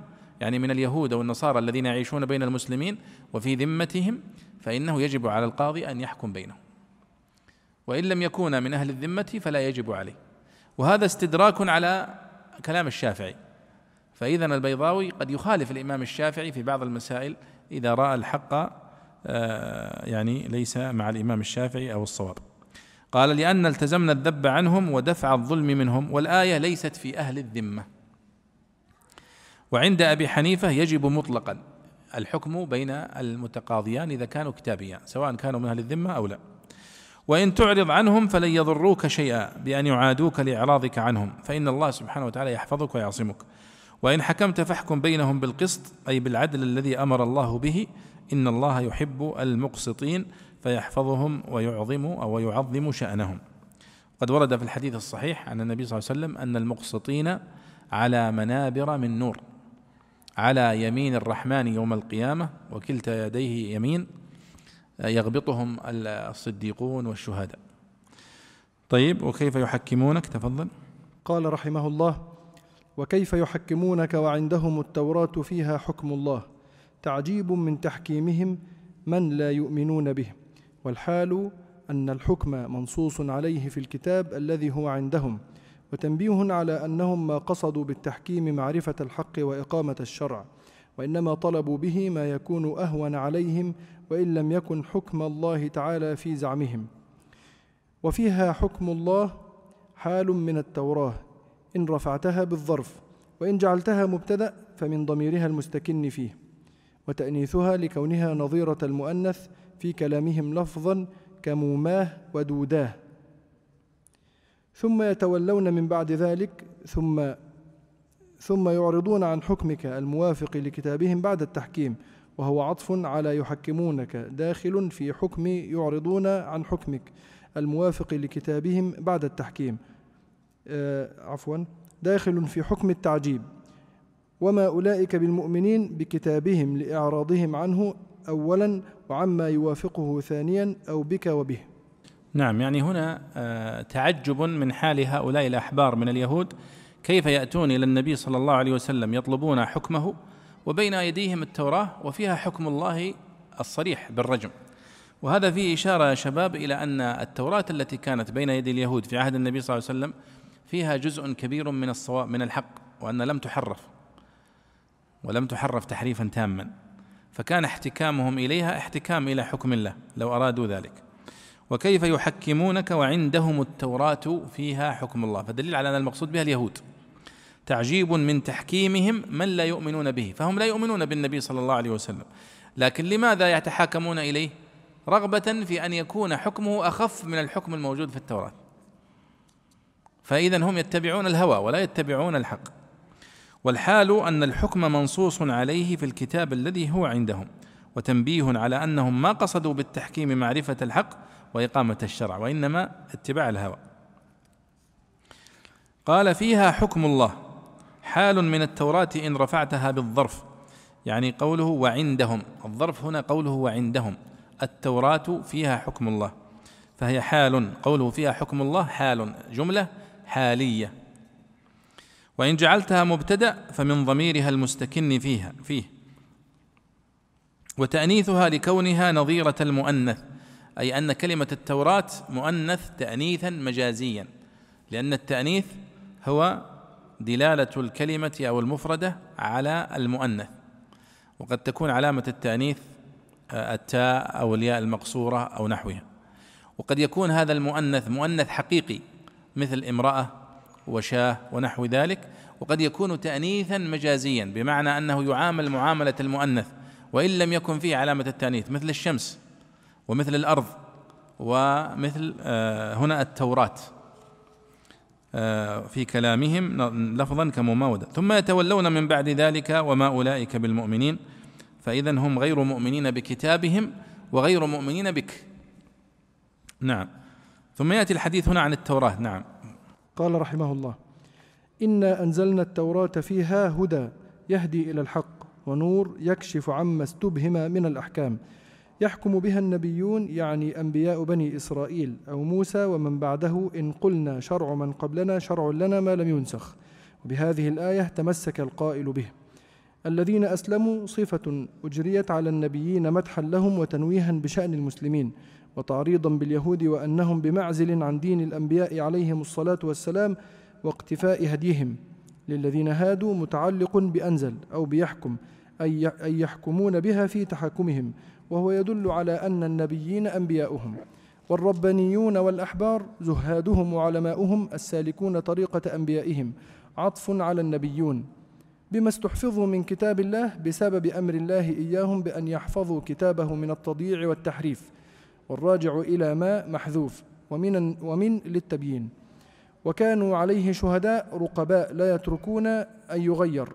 يعني من اليهود أو النصارى الذين يعيشون بين المسلمين وفي ذمتهم فإنه يجب على القاضي أن يحكم بينهم. وإن لم يكون من أهل الذمة فلا يجب عليه. وهذا استدراك على كلام الشافعي. فإذا البيضاوي قد يخالف الإمام الشافعي في بعض المسائل إذا رأى الحق آه، يعني ليس مع الإمام الشافعي أو الصواب. قال لأن التزمنا الذب عنهم ودفع الظلم منهم والآية ليست في أهل الذمة. وعند أبي حنيفة يجب مطلقا الحكم بين المتقاضيان إذا كانوا كتابيان سواء كانوا من أهل الذمة أو لا. وإن تعرض عنهم فلن يضروك شيئا بأن يعادوك لإعراضك عنهم فإن الله سبحانه وتعالى يحفظك ويعصمك. وإن حكمت فاحكم بينهم بالقسط أي بالعدل الذي أمر الله به إن الله يحب المقسطين فيحفظهم ويعظم أو يعظم شأنهم. قد ورد في الحديث الصحيح عن النبي صلى الله عليه وسلم أن المقسطين على منابر من نور على يمين الرحمن يوم القيامة وكلتا يديه يمين يغبطهم الصديقون والشهداء. طيب وكيف يحكمونك؟ تفضل. قال رحمه الله وكيف يحكمونك وعندهم التوراة فيها حكم الله؟ تعجيب من تحكيمهم من لا يؤمنون به. والحال أن الحكم منصوص عليه في الكتاب الذي هو عندهم وتنبيه على أنهم ما قصدوا بالتحكيم معرفة الحق وإقامة الشرع وإنما طلبوا به ما يكون أهون عليهم وإن لم يكن حكم الله تعالى في زعمهم. وفيها حكم الله حال من التوراة. إن رفعتها بالظرف وإن جعلتها مبتدأ فمن ضميرها المستكن فيه. وتأنيثها لكونها نظيرة المؤنث في كلامهم لفظا كموماه ودوداه. ثم يتولون من بعد ذلك ثم ثم يعرضون عن حكمك الموافق لكتابهم بعد التحكيم. وهو عطف على يحكمونك داخل في حكم يعرضون عن حكمك الموافق لكتابهم بعد التحكيم. آه عفوا داخل في حكم التعجيب. وما أولئك بالمؤمنين بكتابهم لإعراضهم عنه أولا وعما يوافقه ثانيا أو بك وبه. نعم يعني هنا آه، تعجب من حال هؤلاء الأحبار من اليهود. كيف يأتون إلى النبي صلى الله عليه وسلم يطلبون حكمه؟ وبين أيديهم التوراة وفيها حكم الله الصريح بالرجم. وهذا فيه إشارة يا شباب إلى أن التوراة التي كانت بين يدي اليهود في عهد النبي صلى الله عليه وسلم فيها جزء كبير من الصواب من الحق وأن لم تحرف ولم تحرف تحريفا تاما. فكان احتكامهم إليها احتكام إلى حكم الله لو أرادوا ذلك. وكيف يحكمونك وعندهم التوراة فيها حكم الله؟ فدليل على أن المقصود بها اليهود. تعجيب من تحكيمهم من لا يؤمنون به فهم لا يؤمنون بالنبي صلى الله عليه وسلم. لكن لماذا يتحاكمون إليه؟ رغبة في أن يكون حكمه أخف من الحكم الموجود في التوراة. فإذا هم يتبعون الهوى ولا يتبعون الحق. والحال أن الحكم منصوص عليه في الكتاب الذي هو عندهم وتنبيه على أنهم ما قصدوا بالتحكيم معرفة الحق وإقامة الشرع وإنما اتباع الهوى. قال فيها حكم الله حال من التوراة إن رفعتها بالظرف يعني قوله وعندهم الظرف هنا قوله وعندهم التوراة فيها حكم الله فهي حال قوله فيها حكم الله حال جملة حالية. وإن جعلتها مبتدأ فمن ضميرها المستكن فيها فيه. وتأنيثها لكونها نظيرة المؤنث أي أن كلمة التوراة مؤنث تأنيثا مجازيا لأن التأنيث هو دلالة الكلمة أو المفردة على المؤنث. وقد تكون علامة التأنيث آه، التاء أو الياء المقصورة أو نحوها. وقد يكون هذا المؤنث مؤنث حقيقي مثل امرأة وشاة ونحو ذلك. وقد يكون تأنيثا مجازيا بمعنى أنه يعامل معاملة المؤنث وإن لم يكن فيه علامة التأنيث مثل الشمس ومثل الأرض ومثل آه، هنا التوراة. آه، في كلامهم لفظا كمماودة. ثم يتولون من بعد ذلك وما أولئك بالمؤمنين. فإذا هم غير مؤمنين بكتابهم وغير مؤمنين بك. نعم. ثم يأتي الحديث هنا عن التوراة. نعم. قال رحمه الله إنا أنزلنا التوراة فيها هدى يهدي إلى الحق ونور يكشف عما استبهم من الأحكام يحكم بها النبيون يعني أنبياء بني إسرائيل أو موسى ومن بعده إن قلنا شرع من قبلنا شرع لنا ما لم ينسخ. وبهذه الآية تمسك القائل به. الذين أسلموا صفة أجريت على النبيين مدحا لهم وتنويها بشأن المسلمين وتعريضا باليهود وأنهم بمعزل عن دين الأنبياء عليهم الصلاة والسلام واقتفاء هديهم. للذين هادوا متعلق بأنزل أو بيحكم أي يحكمون بها في تحكمهم وهو يدل على أن النبيين أنبياؤهم والربانيون والأحبار زهادهم وعلماؤهم السالكون طريقة أنبيائهم عطف على النبيون بما استحفظوا من كتاب الله بسبب أمر الله إياهم بأن يحفظوا كتابه من التضييع والتحريف والراجع إلى ما محذوف ومن, ومن للتبيين. وكانوا عليه شهداء رقباء لا يتركون أن يغير.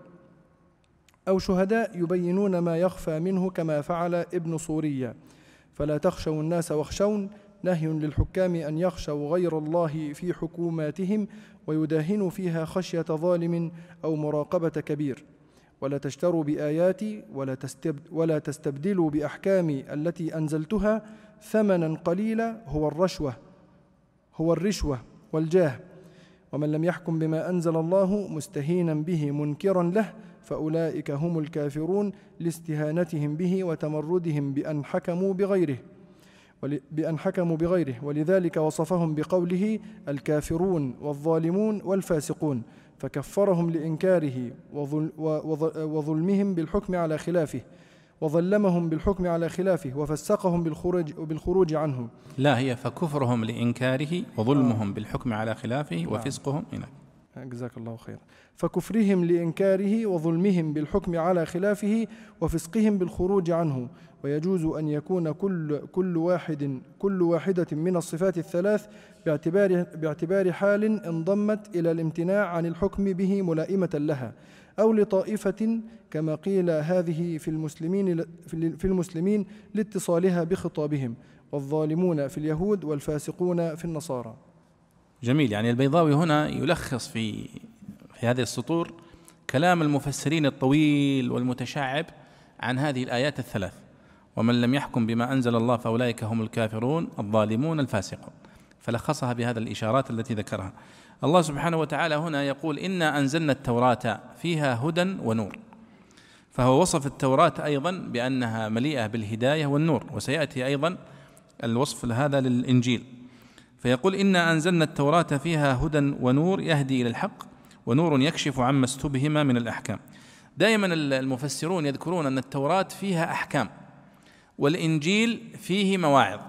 أو شهداء يبينون ما يخفى منه كما فعل ابن صورية. فلا تخشوا الناس واخشون. نهي للحكام أن يخشوا غير الله في حكوماتهم ويداهنوا فيها خشية ظالم أو مراقبة كبير. ولا تشتروا بآياتي ولا, ولا تستبدلوا بأحكامي التي أنزلتها ثمنا قليلا. هو الرشوة هو الرشوة والجاه. ومن لم يحكم بما أنزل الله مستهينا به منكرا له فأولئك هم الكافرون لاستهانتهم به وتمردهم بأن حكموا بغيره بأن حكموا بغيره ولذلك وصفهم بقوله الكافرون والظالمون والفاسقون فكفرهم لإنكاره وظلمهم بالحكم على خلافه وظلمهم بالحكم على خلافه وفسقهم بالخروج بالخروج عنه لا هي فكفرهم لإنكاره وظلمهم آه. بالحكم على خلافه نعم. وفسقهم هنا جزاك الله خيرا فكفرهم لإنكاره وظلمهم بالحكم على خلافه وفسقهم بالخروج عنه ويجوز أن يكون كل كل واحد كل واحدة من الصفات الثلاث باعتبار باعتبار حال انضمت إلى الامتناع عن الحكم به ملائمة لها أو لطائفة كما قيل هذه في المسلمين في المسلمين لاتصالها بخطابهم والظالمون في اليهود والفاسقون في النصارى. جميل. يعني البيضاوي هنا يلخص في في هذه السطور كلام المفسرين الطويل والمتشعب عن هذه الآيات الثلاث. ومن لم يحكم بما أنزل الله فأولئك هم الكافرون الظالمون الفاسقون. فلخصها بهذا الإشارات التي ذكرها. الله سبحانه وتعالى هنا يقول إنا أنزلنا التوراة فيها هدى ونور. فهو وصف التوراة أيضا بأنها مليئة بالهداية والنور. وسيأتي أيضا الوصف هذا للإنجيل. فيقول إنا أنزلنا التوراة فيها هدى ونور يهدي إلى الحق ونور يكشف عما استبهم من الأحكام. دائما المفسرون يذكرون أن التوراة فيها أحكام والإنجيل فيه مواعظ.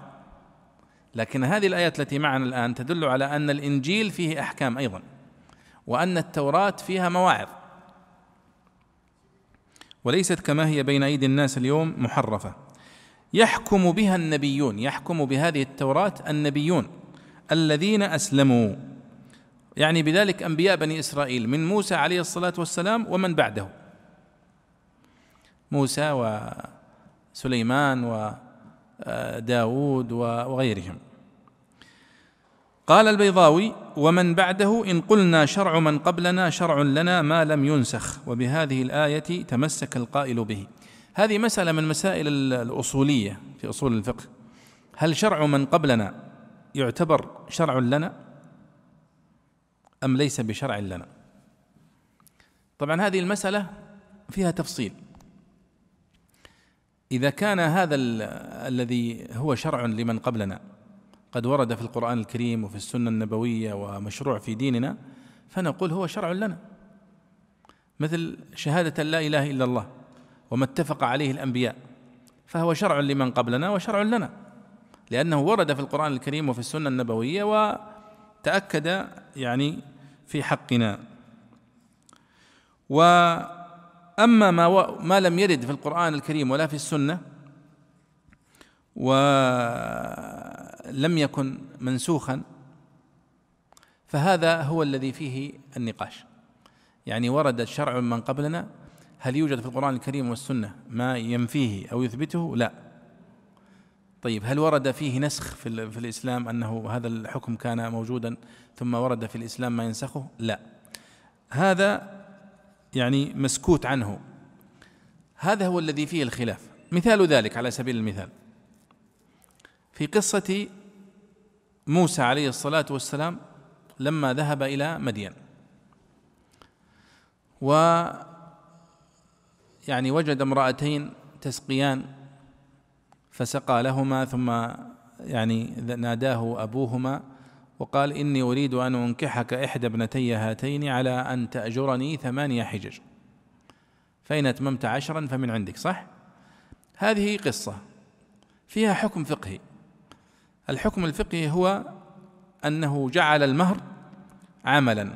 لكن هذه الآيات التي معنا الآن تدل على أن الإنجيل فيه أحكام أيضا وأن التوراة فيها مواعظ. وليست كما هي بين أيدي الناس اليوم محرفة. يحكم بها النبيون يحكم بهذه التوراة النبيون. الذين أسلموا. يعني بذلك أنبياء بني إسرائيل من موسى عليه الصلاة والسلام ومن بعده. موسى وسليمان وداود وغيرهم. قال البيضاوي ومن بعده إن قلنا شرع من قبلنا شرع لنا ما لم ينسخ وبهذه الآية تمسك القائل به. هذه مسألة من مسائل الأصولية في أصول الفقه. هل شرع من قبلنا؟ يعتبر شرع لنا أم ليس بشرع لنا؟ طبعا هذه المسألة فيها تفصيل. إذا كان هذا الذي هو شرع لمن قبلنا قد ورد في القرآن الكريم وفي السنة النبوية ومشروع في ديننا فنقول هو شرع لنا. مثل شهادة لا إله إلا الله وما اتفق عليه الأنبياء فهو شرع لمن قبلنا وشرع لنا. لأنه ورد في القرآن الكريم وفي السنة النبوية وتأكد يعني في حقنا. وأما ما ما لم يرد في القرآن الكريم ولا في السنة ولم يكن منسوخا فهذا هو الذي فيه النقاش. يعني ورد الشرع من قبلنا هل يوجد في القرآن الكريم والسنة ما ينفيه أو يثبته؟ لا. طيب هل ورد فيه نسخ في, في الإسلام أنه هذا الحكم كان موجودا ثم ورد في الإسلام ما ينسخه؟ لا. هذا يعني مسكوت عنه. هذا هو الذي فيه الخلاف. مثال ذلك على سبيل المثال. في قصة موسى عليه الصلاة والسلام لما ذهب إلى مدين. و يعني وجد امرأتين تسقيان فسقى لهما ثم يعني ناداه أبوهما وقال إني أريد أن أنكحك إحدى ابنتي هاتين على أن تأجرني ثمانية حجج فإن أتممت عشرا فمن عندك صح؟ هذه قصة فيها حكم فقهي الحكم الفقهي هو أنه جعل المهر عملا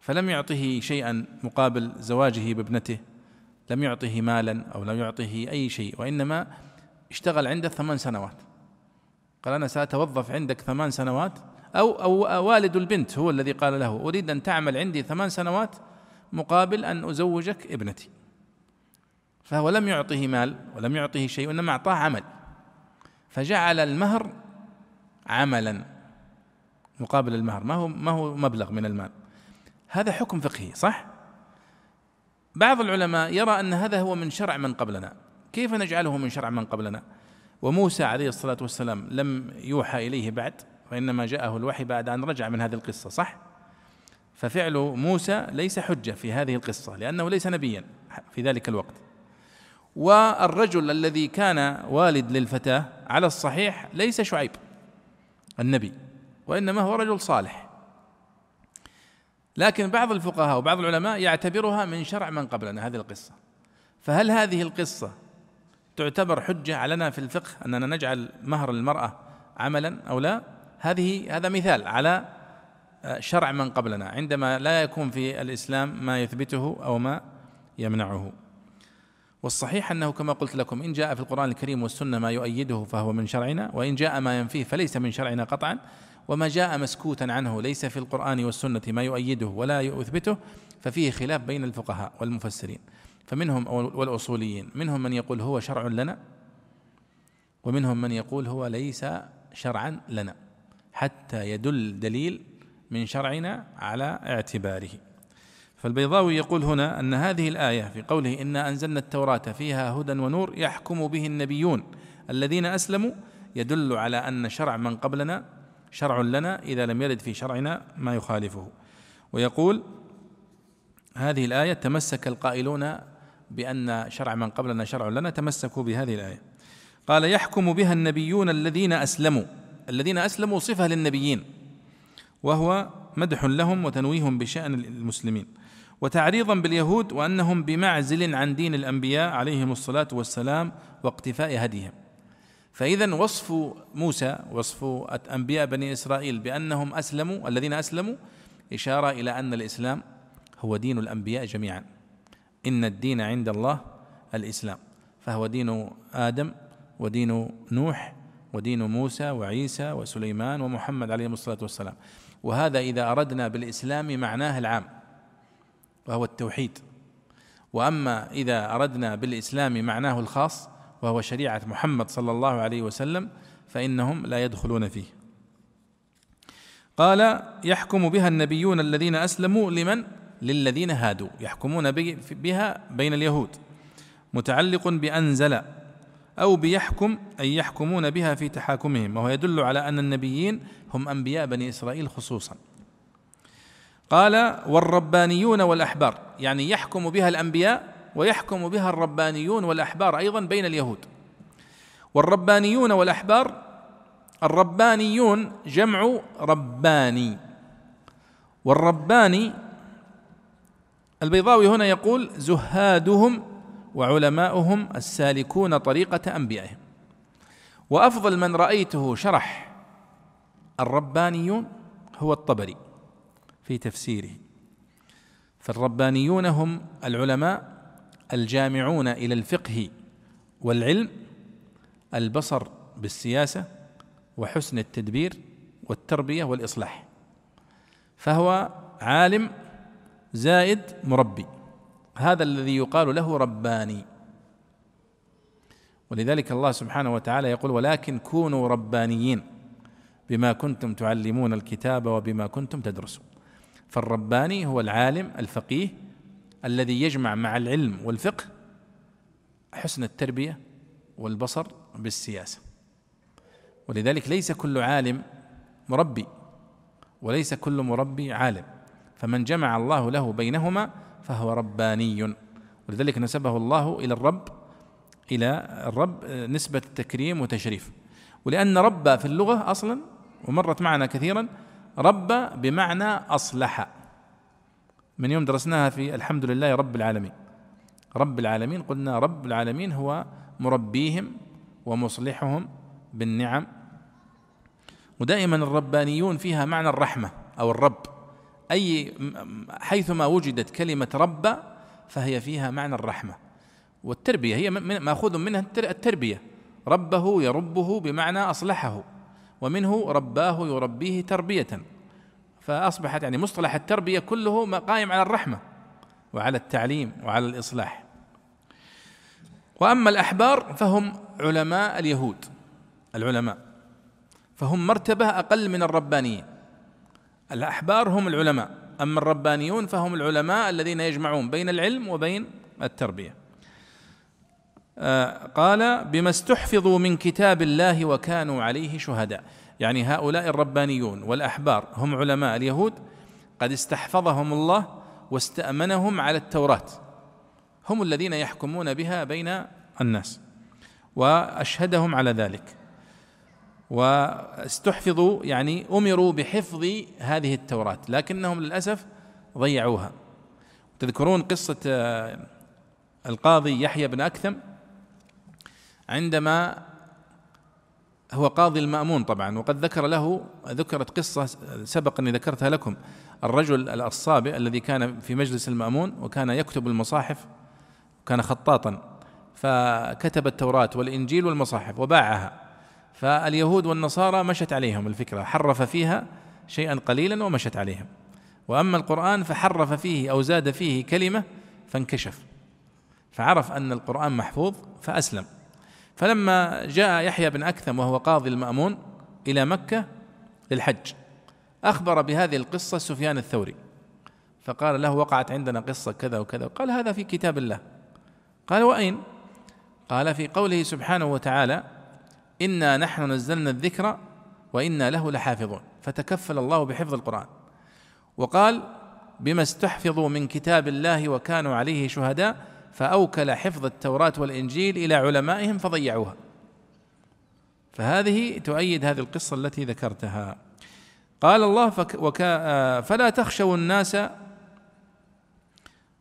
فلم يعطه شيئا مقابل زواجه بابنته لم يعطه مالا أو لم يعطه أي شيء وإنما اشتغل عنده ثمان سنوات. قال أنا سأتوظف عندك ثمان سنوات؟ أو, أو والد البنت هو الذي قال له أريد أن تعمل عندي ثمان سنوات مقابل أن أزوجك ابنتي. فهو لم يعطه مال ولم يعطه شيء وإنما أعطاه عمل. فجعل المهر عملا مقابل المهر. ما هو ما هو مبلغ من المال؟ هذا حكم فقهي صح؟ بعض العلماء يرى أن هذا هو من شرع من قبلنا. كيف نجعله من شرع من قبلنا؟ وموسى عليه الصلاة والسلام لم يوحى إليه بعد وإنما جاءه الوحي بعد أن رجع من هذه القصة صح؟ ففعل موسى ليس حجة في هذه القصة لأنه ليس نبيا في ذلك الوقت. والرجل الذي كان والد للفتاة على الصحيح ليس شعيب النبي وإنما هو رجل صالح. لكن بعض الفقهاء وبعض العلماء يعتبرها من شرع من قبلنا هذه القصة. فهل هذه القصة تعتبر حجة علينا في الفقه أننا نجعل مهر المرأة عملا أو لا؟ هذه هذا مثال على شرع من قبلنا عندما لا يكون في الإسلام ما يثبته أو ما يمنعه. والصحيح أنه كما قلت لكم إن جاء في القرآن الكريم والسنة ما يؤيده فهو من شرعنا وإن جاء ما ينفيه فليس من شرعنا قطعا. وما جاء مسكوتا عنه ليس في القرآن والسنة ما يؤيده ولا يثبته ففيه خلاف بين الفقهاء والمفسرين. فمنهم والأصوليين منهم من يقول هو شرع لنا ومنهم من يقول هو ليس شرعا لنا حتى يدل دليل من شرعنا على اعتباره. فالبيضاوي يقول هنا أن هذه الآية في قوله انا أنزلنا التوراة فيها هدى ونور يحكم به النبيون الذين أسلموا يدل على أن شرع من قبلنا شرع لنا إذا لم يرد في شرعنا ما يخالفه. ويقول هذه الآية تمسك القائلون بأن شرع من قبلنا شرع لنا تمسكوا بهذه الآية. قال يحكم بها النبيون الذين أسلموا الذين أسلموا صفة للنبيين وهو مدح لهم وتنويه بشأن المسلمين وتعريضا باليهود وأنهم بمعزل عن دين الأنبياء عليهم الصلاة والسلام واقتفاء هديهم. فاذا وصف موسى وصف أنبياء بني إسرائيل بأنهم أسلموا الذين أسلموا إشارة إلى أن الإسلام هو دين الأنبياء جميعا. إن الدين عند الله الإسلام. فهو دين آدم ودين نوح ودين موسى وعيسى وسليمان ومحمد عليهم الصلاة والسلام. وهذا إذا أردنا بالإسلام معناه العام وهو التوحيد. وأما إذا أردنا بالإسلام معناه الخاص وهو شريعة محمد صلى الله عليه وسلم فإنهم لا يدخلون فيه. قال يحكم بها النبيون الذين أسلموا لمن؟ للذين هادوا. يحكمون بها بين اليهود. متعلق بأنزل أو بيحكم أي يحكمون بها في تحاكمهم. وهو يدل على أن النبيين هم أنبياء بني إسرائيل خصوصا. قال والربانيون والأحبار. يعني يحكم بها الأنبياء ويحكم بها الربانيون والأحبار أيضا بين اليهود. والربانيون والأحبار الربانيون جمع رباني. والرباني البيضاوي هنا يقول زهادهم وعلماؤهم السالكون طريقة أنبيائهم. وأفضل من رأيته شرح الربانيون هو الطبري في تفسيره. فالربانيون هم العلماء الجامعون إلى الفقه والعلم البصر بالسياسة وحسن التدبير والتربية والإصلاح. فهو عالم زائد مربي. هذا الذي يقال له رباني. ولذلك الله سبحانه وتعالى يقول ولكن كونوا ربانيين بما كنتم تعلمون الكتاب وبما كنتم تدرسون فالرباني هو العالم الفقيه الذي يجمع مع العلم والفقه حسن التربية والبصر بالسياسة. ولذلك ليس كل عالم مربي وليس كل مربي عالم. فمن جمع الله له بينهما فهو رباني. ولذلك نسبه الله إلى الرب إلى الرب نسبة تكريم وتشريف. ولأن رب في اللغة أصلا ومرت معنا كثيرا رب بمعنى أصلح. من يوم درسناها في الحمد لله رب العالمين. رب العالمين قلنا رب العالمين هو مربيهم ومصلحهم بالنعم. ودائما الربانيون فيها معنى الرحمة أو الرب. أي حيثما وجدت كلمة رب فهي فيها معنى الرحمة والتربية. هي مأخوذ منها التربية. ربه يربه بمعنى أصلحه ومنه رباه يربيه تربية. فأصبحت يعني مصطلح التربية كله قائم على الرحمة وعلى التعليم وعلى الإصلاح. وأما الأحبار فهم علماء اليهود العلماء. فهم مرتبة أقل من الربانيين. الأحبار هم العلماء أما الربانيون فهم العلماء الذين يجمعون بين العلم وبين التربية. آه، قال بما استحفظوا من كتاب الله وكانوا عليه شهداء. يعني هؤلاء الربانيون والأحبار هم علماء اليهود قد استحفظهم الله واستأمنهم على التوراة. هم الذين يحكمون بها بين الناس وأشهدهم على ذلك. واستحفظوا يعني أمروا بحفظ هذه التوراة لكنهم للأسف ضيعوها. تذكرون قصة آه، القاضي يحيى بن أكثم؟ عندما هو قاضي المأمون طبعا وقد ذكر له ذكرت قصة سبق أني ذكرتها لكم الرجل الصابئ الذي كان في مجلس المأمون وكان يكتب المصاحف كان خطاطا فكتب التوراة والإنجيل والمصاحف وباعها. فاليهود والنصارى مشت عليهم الفكرة حرف فيها شيئا قليلا ومشت عليهم. وأما القرآن فحرف فيه أو زاد فيه كلمة فانكشف. فعرف أن القرآن محفوظ فأسلم. فلما جاء يحيى بن أكثم وهو قاضي المأمون إلى مكة للحج أخبر بهذه القصة سفيان الثوري فقال له وقعت عندنا قصة كذا وكذا. قال هذا في كتاب الله. قال وأين؟ قال في قوله سبحانه وتعالى إنا نحن نزلنا الذكر وإنا له لحافظون. فتكفل الله بحفظ القرآن. وقال بما استحفظوا من كتاب الله وكانوا عليه شهداء فأوكل حفظ التوراة والإنجيل إلى علمائهم فضيعوها. فهذه تؤيد هذه القصة التي ذكرتها. قال الله فك وكا فلا تخشوا الناس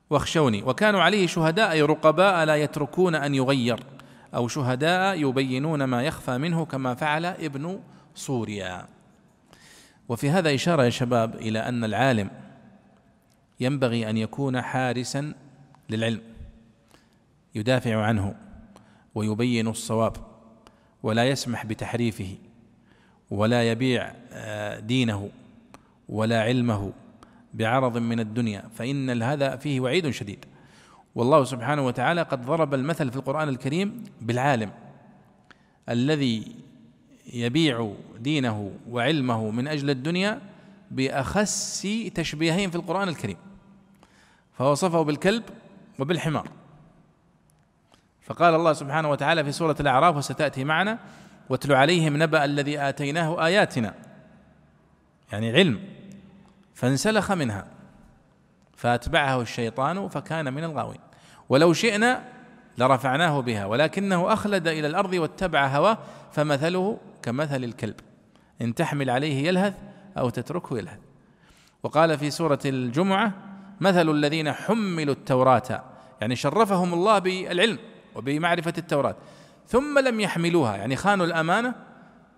واخشوني. وكانوا عليه شهداء أي رقباء لا يتركون أن يغير أو شهداء يبينون ما يخفى منه كما فعل ابن سوريا. وفي هذا إشارة يا شباب إلى أن العالم ينبغي أن يكون حارسا للعلم. يدافع عنه ويبين الصواب ولا يسمح بتحريفه ولا يبيع آه، دينه ولا علمه بعرض من الدنيا فإن هذا فيه وعيد شديد. والله سبحانه وتعالى قد ضرب المثل في القرآن الكريم بالعالم. الذي يبيع دينه وعلمه من أجل الدنيا بأخس تشبيهين في القرآن الكريم فوصفه بالكلب وبالحمار. فقال الله سبحانه وتعالى في سورة الأعراف وستأتي معنا واتل عليهم نبأ الذي آتيناه آياتنا. يعني علم. فانسلخ منها. فأتبعه الشيطان فكان من الغاوين. ولو شئنا لرفعناه بها ولكنه أخلد إلى الأرض واتبع هواه فمثله كمثل الكلب. إن تحمل عليه يلهث أو تتركه يلهث. وقال في سورة الجمعة مثل الذين حملوا التوراة. يعني شرفهم الله بالعلم. وبمعرفة التوراة. ثم لم يحملوها يعني خانوا الأمانة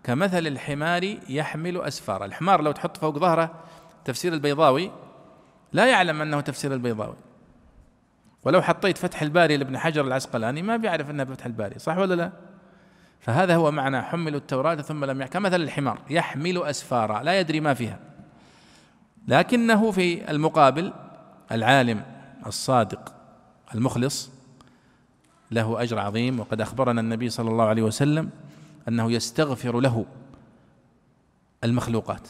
كمثل الحمار يحمل اسفارا الحمار لو تحط فوق ظهره تفسير البيضاوي لا يعلم أنه تفسير البيضاوي. ولو حطيت فتح الباري لابن حجر العسقلاني ما بيعرف انها فتح الباري صح ولا لا؟ فهذا هو معنى حملوا التوراة ثم لم يحكم كمثل الحمار يحمل أسفارا لا يدري ما فيها. لكنه في المقابل العالم الصادق المخلص له أجر عظيم. وقد أخبرنا النبي صلى الله عليه وسلم أنه يستغفر له المخلوقات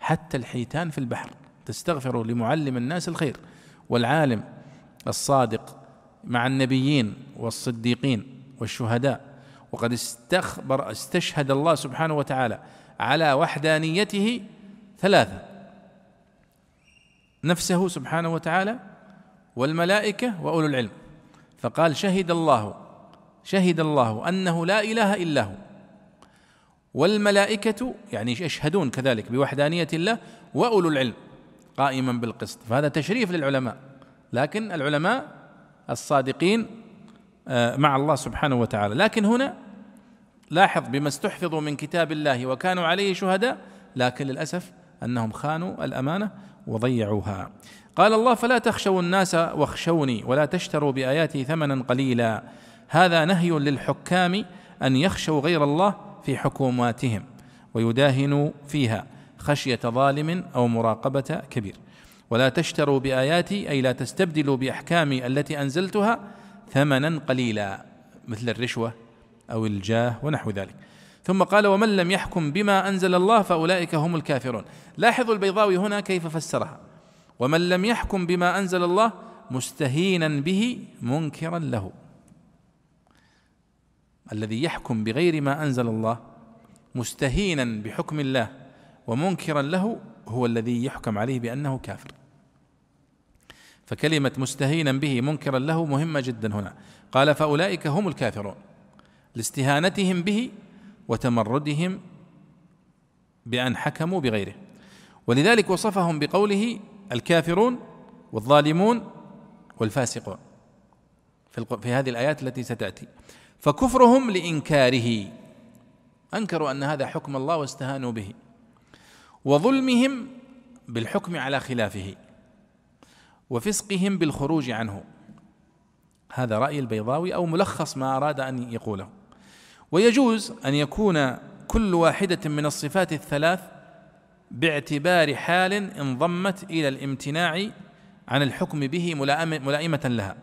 حتى الحيتان في البحر. تستغفر لمعلم الناس الخير والعالم الصادق مع النبيين والصديقين والشهداء. وقد استخبر استشهد الله سبحانه وتعالى على وحدانيته ثلاثة نفسه سبحانه وتعالى والملائكة وأولو العلم. فقال شهد الله شهد الله أنه لا إله إلا هو. والملائكة يعني يشهدون كذلك بوحدانية الله وأولو العلم قائما بالقسط. فهذا تشريف للعلماء. لكن العلماء الصادقين آه، مع الله سبحانه وتعالى. لكن هنا لاحظ بما استحفظوا من كتاب الله وكانوا عليه شهداء لكن للأسف أنهم خانوا الأمانة وضيعوها. قال الله فلا تخشوا الناس واخشوني ولا تشتروا بآياتي ثمنا قليلا. هذا نهي للحكام أن يخشوا غير الله في حكوماتهم ويداهنوا فيها خشية ظالم أو مراقبة كبير. ولا تشتروا بآياتي أي لا تستبدلوا بأحكامي التي أنزلتها ثمنا قليلا. مثل الرشوة أو الجاه ونحو ذلك. ثم قال ومن لم يحكم بما أنزل الله فأولئك هم الكافرون. لاحظوا البيضاوي هنا كيف فسرها. ومن لم يحكم بما أنزل الله مستهينا به منكرا له. الذي يحكم بغير ما أنزل الله مستهينا بحكم الله ومنكرا له هو الذي يحكم عليه بأنه كافر. فكلمة مستهينا به منكرا له مهمة جدا هنا. قال فأولئك هم الكافرون. لاستهانتهم به وتمردهم بأن حكموا بغيره. ولذلك وصفهم بقوله الكافرون والظالمون والفاسقون في هذه الآيات التي ستأتي. فكفرهم لإنكاره. أنكروا أن هذا حكم الله واستهانوا به. وظلمهم بالحكم على خلافه. وفسقهم بالخروج عنه. هذا رأي البيضاوي أو ملخص ما أراد أن يقوله. ويجوز أن يكون كل واحدة من الصفات الثلاث باعتبار حال انضمت إلى الامتناع عن الحكم به ملائمة لها.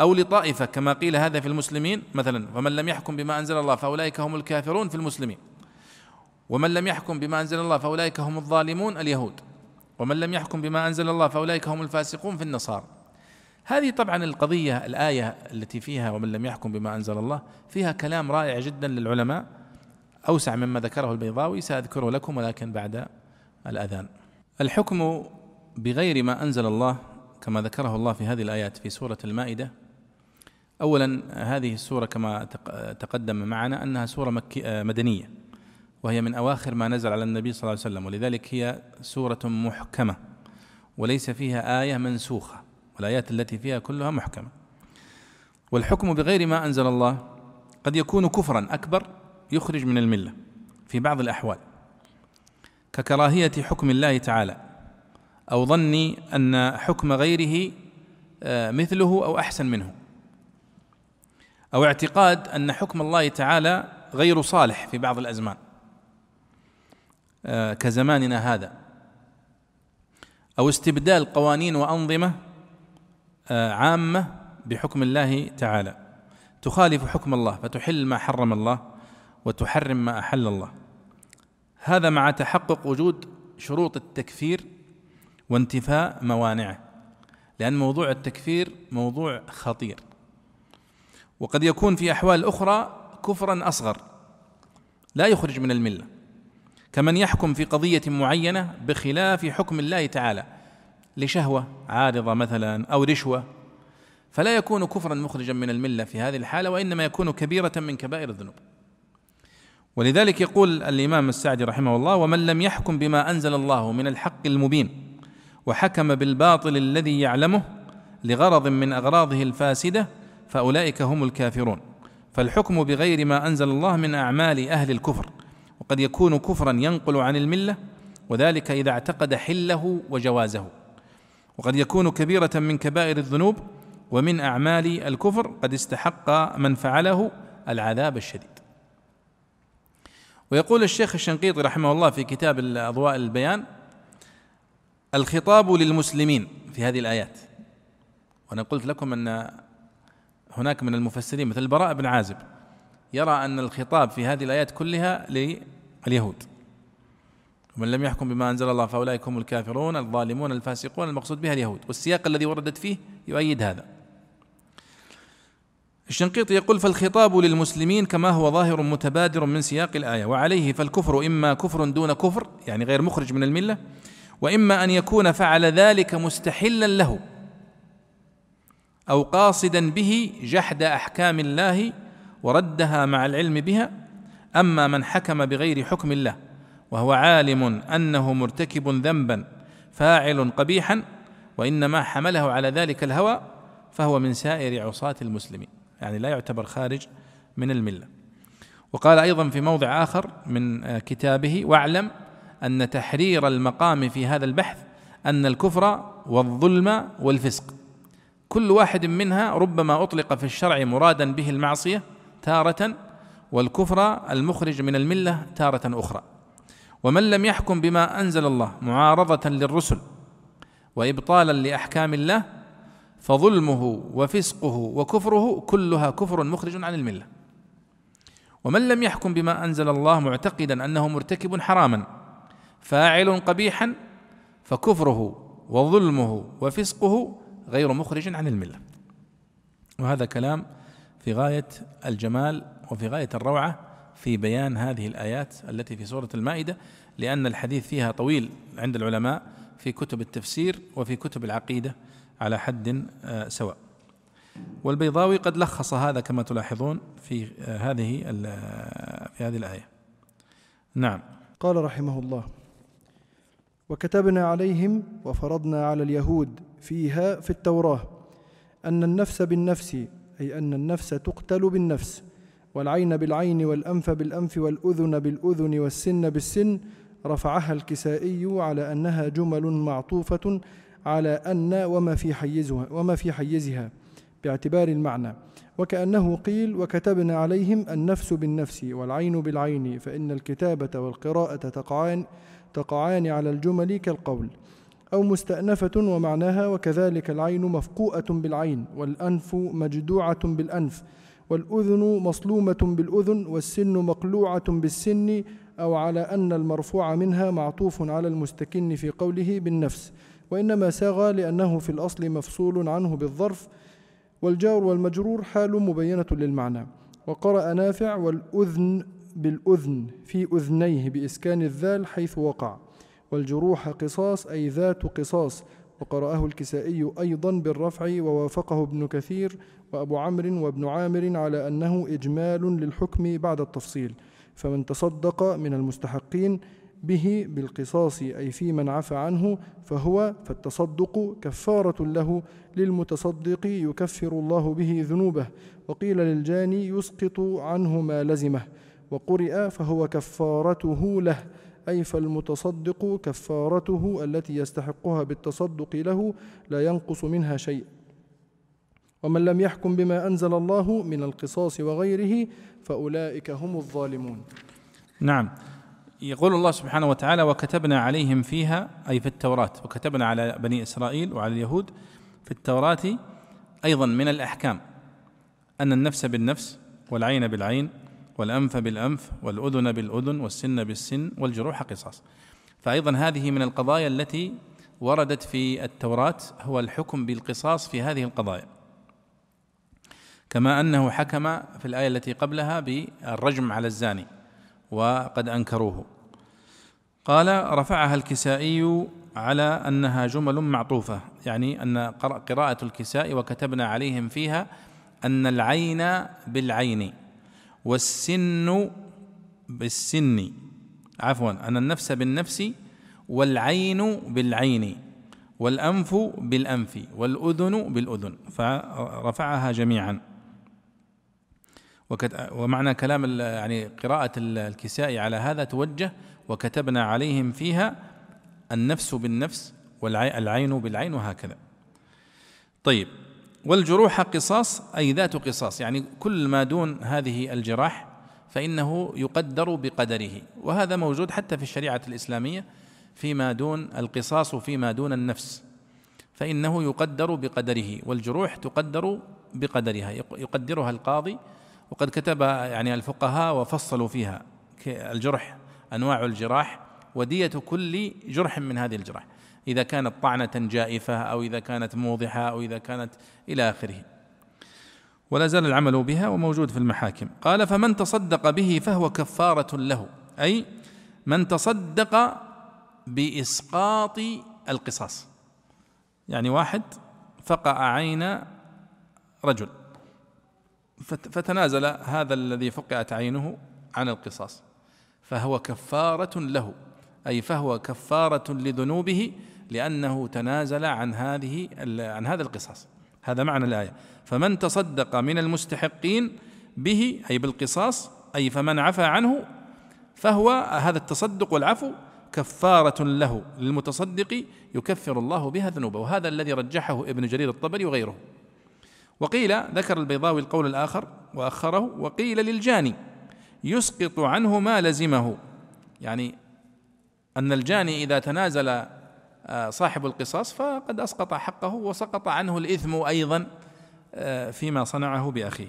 أو لطائفة كما قيل هذا في المسلمين مثلا فمن لم يحكم بما أنزل الله فأولئك هم الكافرون في المسلمين. ومن لم يحكم بما أنزل الله فأولئك هم الظالمون اليهود. ومن لم يحكم بما أنزل الله فأولئك هم الفاسقون في النصارى. هذه طبعا القضية الآية التي فيها ومن لم يحكم بما أنزل الله فيها كلام رائع جدا للعلماء. أوسع مما ذكره البيضاوي سأذكره لكم ولكن بعد الأذان. الحكم بغير ما أنزل الله كما ذكره الله في هذه الآيات في سورة المائدة. اولا هذه السورة كما تقدم معنا أنها سورة مكي مدنية وهي من أواخر ما نزل على النبي صلى الله عليه وسلم ولذلك هي سورة محكمة وليس فيها آية منسوخة. والآيات التي فيها كلها محكمة. والحكم بغير ما أنزل الله قد يكون كفرا أكبر يخرج من الملة في بعض الأحوال. ككراهية حكم الله تعالى أو ظني أن حكم غيره آه، مثله أو أحسن منه. أو اعتقاد أن حكم الله تعالى غير صالح في بعض الأزمان آه، كزماننا هذا. أو استبدال قوانين وأنظمة عامة بحكم الله تعالى. تخالف حكم الله فتحل ما حرم الله وتحرم ما أحل الله. هذا مع تحقق وجود شروط التكفير وانتفاء موانعه لأن موضوع التكفير موضوع خطير. وقد يكون في أحوال أخرى كفرا أصغر لا يخرج من الملة. كمن يحكم في قضية معينة بخلاف حكم الله تعالى لشهوة عارضة مثلا أو رشوة فلا يكون كفرا مخرجا من الملة في هذه الحالة وإنما يكون كبيرة من كبائر الذنوب. ولذلك يقول الإمام السعدي رحمه الله ومن لم يحكم بما أنزل الله من الحق المبين وحكم بالباطل الذي يعلمه لغرض من أغراضه الفاسدة فأولئك هم الكافرون. فالحكم بغير ما أنزل الله من أعمال أهل الكفر وقد يكون كفرا ينقل عن الملة وذلك إذا اعتقد حله وجوازه. وقد يكون كبيرة من كبائر الذنوب ومن أعمال الكفر قد استحق من فعله العذاب الشديد. ويقول الشيخ الشنقيطي رحمه الله في كتاب اضواء البيان الخطاب للمسلمين في هذه الآيات. وأنا قلت لكم أن هناك من المفسرين مثل البراء بن عازب يرى أن الخطاب في هذه الآيات كلها لليهود. ومن لم يحكم بما أنزل الله فأولئك هم الكافرون الظالمون الفاسقون المقصود بها اليهود. والسياق الذي وردت فيه يؤيد هذا. الشنقيطي يقول فالخطاب للمسلمين كما هو ظاهر متبادر من سياق الآية وعليه فالكفر إما كفر دون كفر يعني غير مخرج من الملة وإما أن يكون فعل ذلك مستحلا له أو قاصدا به جحد أحكام الله وردها مع العلم بها أما من حكم بغير حكم الله. وهو عالم أنه مرتكب ذنبا فاعل قبيحا وإنما حمله على ذلك الهوى فهو من سائر عصاة المسلمين. يعني لا يعتبر خارج من الملة. وقال أيضا في موضع آخر من كتابه واعلم أن تحرير المقام في هذا البحث أن الكفر والظلم والفسق. كل واحد منها ربما أطلق في الشرع مرادا به المعصية تارة والكفر المخرج من الملة تارة أخرى. ومن لم يحكم بما أنزل الله معارضة للرسل وإبطالا لأحكام الله فظلمه وفسقه وكفره كلها كفر مخرج عن الملة. ومن لم يحكم بما أنزل الله معتقدا أنه مرتكب حراما فاعل قبيحا فكفره وظلمه وفسقه غير مخرج عن الملة. وهذا كلام في غاية الجمال وفي غاية الروعة في بيان هذه الآيات التي في سورة المائدة لأن الحديث فيها طويل عند العلماء في كتب التفسير وفي كتب العقيدة على حد آه، سواء. والبيضاوي قد لخص هذا كما تلاحظون في آه، هذه آه، في هذه الآية. نعم. قال رحمه الله وكتبنا عليهم وفرضنا على اليهود فيها في التوراة أن النفس بالنفس أي أن النفس تقتل بالنفس والعين بالعين والأنف بالأنف والأذن بالأذن والسن بالسن رفعها الكسائي على أنها جمل معطوفة على أن وما في حيزها وما في حيزها باعتبار المعنى. وكأنه قيل وكتبنا عليهم النفس بالنفس والعين بالعين فإن الكتابة والقراءة تقعان تقعان على الجمل كالقول. أو مستأنفة ومعناها وكذلك العين مفقوءة بالعين والأنف مجدوعة بالأنف والأذن مصلومة بالأذن والسن مقلوعة بالسن أو على أن المرفوع منها معطوف على المستكن في قوله بالنفس وإنما ساغ لأنه في الأصل مفصول عنه بالظرف والجار والمجرور حال مبينة للمعنى. وقرأ نافع والأذن بالأذن في أذنيه بإسكان الذال حيث وقع والجروح قصاص أي ذات قصاص وقرأه الكسائي أيضا بالرفع ووافقه ابن كثير وأبو عمرو وابن عامر على أنه إجمال للحكم بعد التفصيل فمن تصدق من المستحقين به بالقصاص أي في من عفى عنه فهو فالتصدق كفارة له للمتصدق يكفر الله به ذنوبه وقيل للجاني يسقط عنه ما لزمه وقرئ فهو كفارته له أي فالمتصدق كفارته التي يستحقها بالتصدق له لا ينقص منها شيء. ومن لم يحكم بما أنزل الله من القصاص وغيره فأولئك هم الظالمون. نعم. يقول الله سبحانه وتعالى وكتبنا عليهم فيها أي في التوراة وكتبنا على بني إسرائيل وعلى اليهود في التوراة أيضا من الأحكام أن النفس بالنفس والعين بالعين والأنف بالأنف والأذن بالأذن والسن بالسن والجروح قصاص. فأيضا هذه من القضايا التي وردت في التوراة هو الحكم بالقصاص في هذه القضايا. كما أنه حكم في الآية التي قبلها بالرجم على الزاني وقد أنكروه. قال رفعها الكسائي على أنها جمل معطوفة. يعني أن قراءة الكساء وكتبنا عليهم فيها أن العين بالعين. والسن بالسن. عفوا أن النفس بالنفس والعين بالعين والأنف بالأنف والأذن بالأذن. فرفعها جميعا. ومعنى كلام يعني قراءة الكساء على هذا توجه وكتبنا عليهم فيها النفس بالنفس والعين بالعين وهكذا. طيب. والجروح قصاص أي ذات قصاص يعني كل ما دون هذه الجراح فإنه يقدر بقدره. وهذا موجود حتى في الشريعة الإسلامية فيما دون القصاص فيما دون النفس. فإنه يقدر بقدره والجروح تقدر بقدرها يقدرها القاضي. وقد كتب يعني الفقهاء وفصلوا فيها الجرح أنواع الجراح ودية كل جرح من هذه الجراح. إذا كانت طعنة جائفة أو إذا كانت موضحة أو إذا كانت إلى آخره. ولا زال العمل بها وموجود في المحاكم. قال فمن تصدق به فهو كفارة له. أي من تصدق بإسقاط القصاص. يعني واحد فقع عين رجل. فتنازل هذا الذي فقعت عينه عن القصاص. فهو كفارة له. أي فهو كفارة لذنوبه لأنه تنازل عن هذه عن هذا القصاص. هذا معنى الآية. فمن تصدق من المستحقين به أي بالقصاص أي فمن عفى عنه فهو هذا التصدق والعفو كفارة له. للمتصدق يكفر الله بها ذنوبه. وهذا الذي رجحه ابن جرير الطبري وغيره. وقيل ذكر البيضاوي القول الآخر وأخره وقيل للجاني يسقط عنه ما لزمه. يعني أن الجاني إذا تنازل صاحب القصاص فقد أسقط حقه وسقط عنه الإثم أيضا آه، فيما صنعه بأخيه.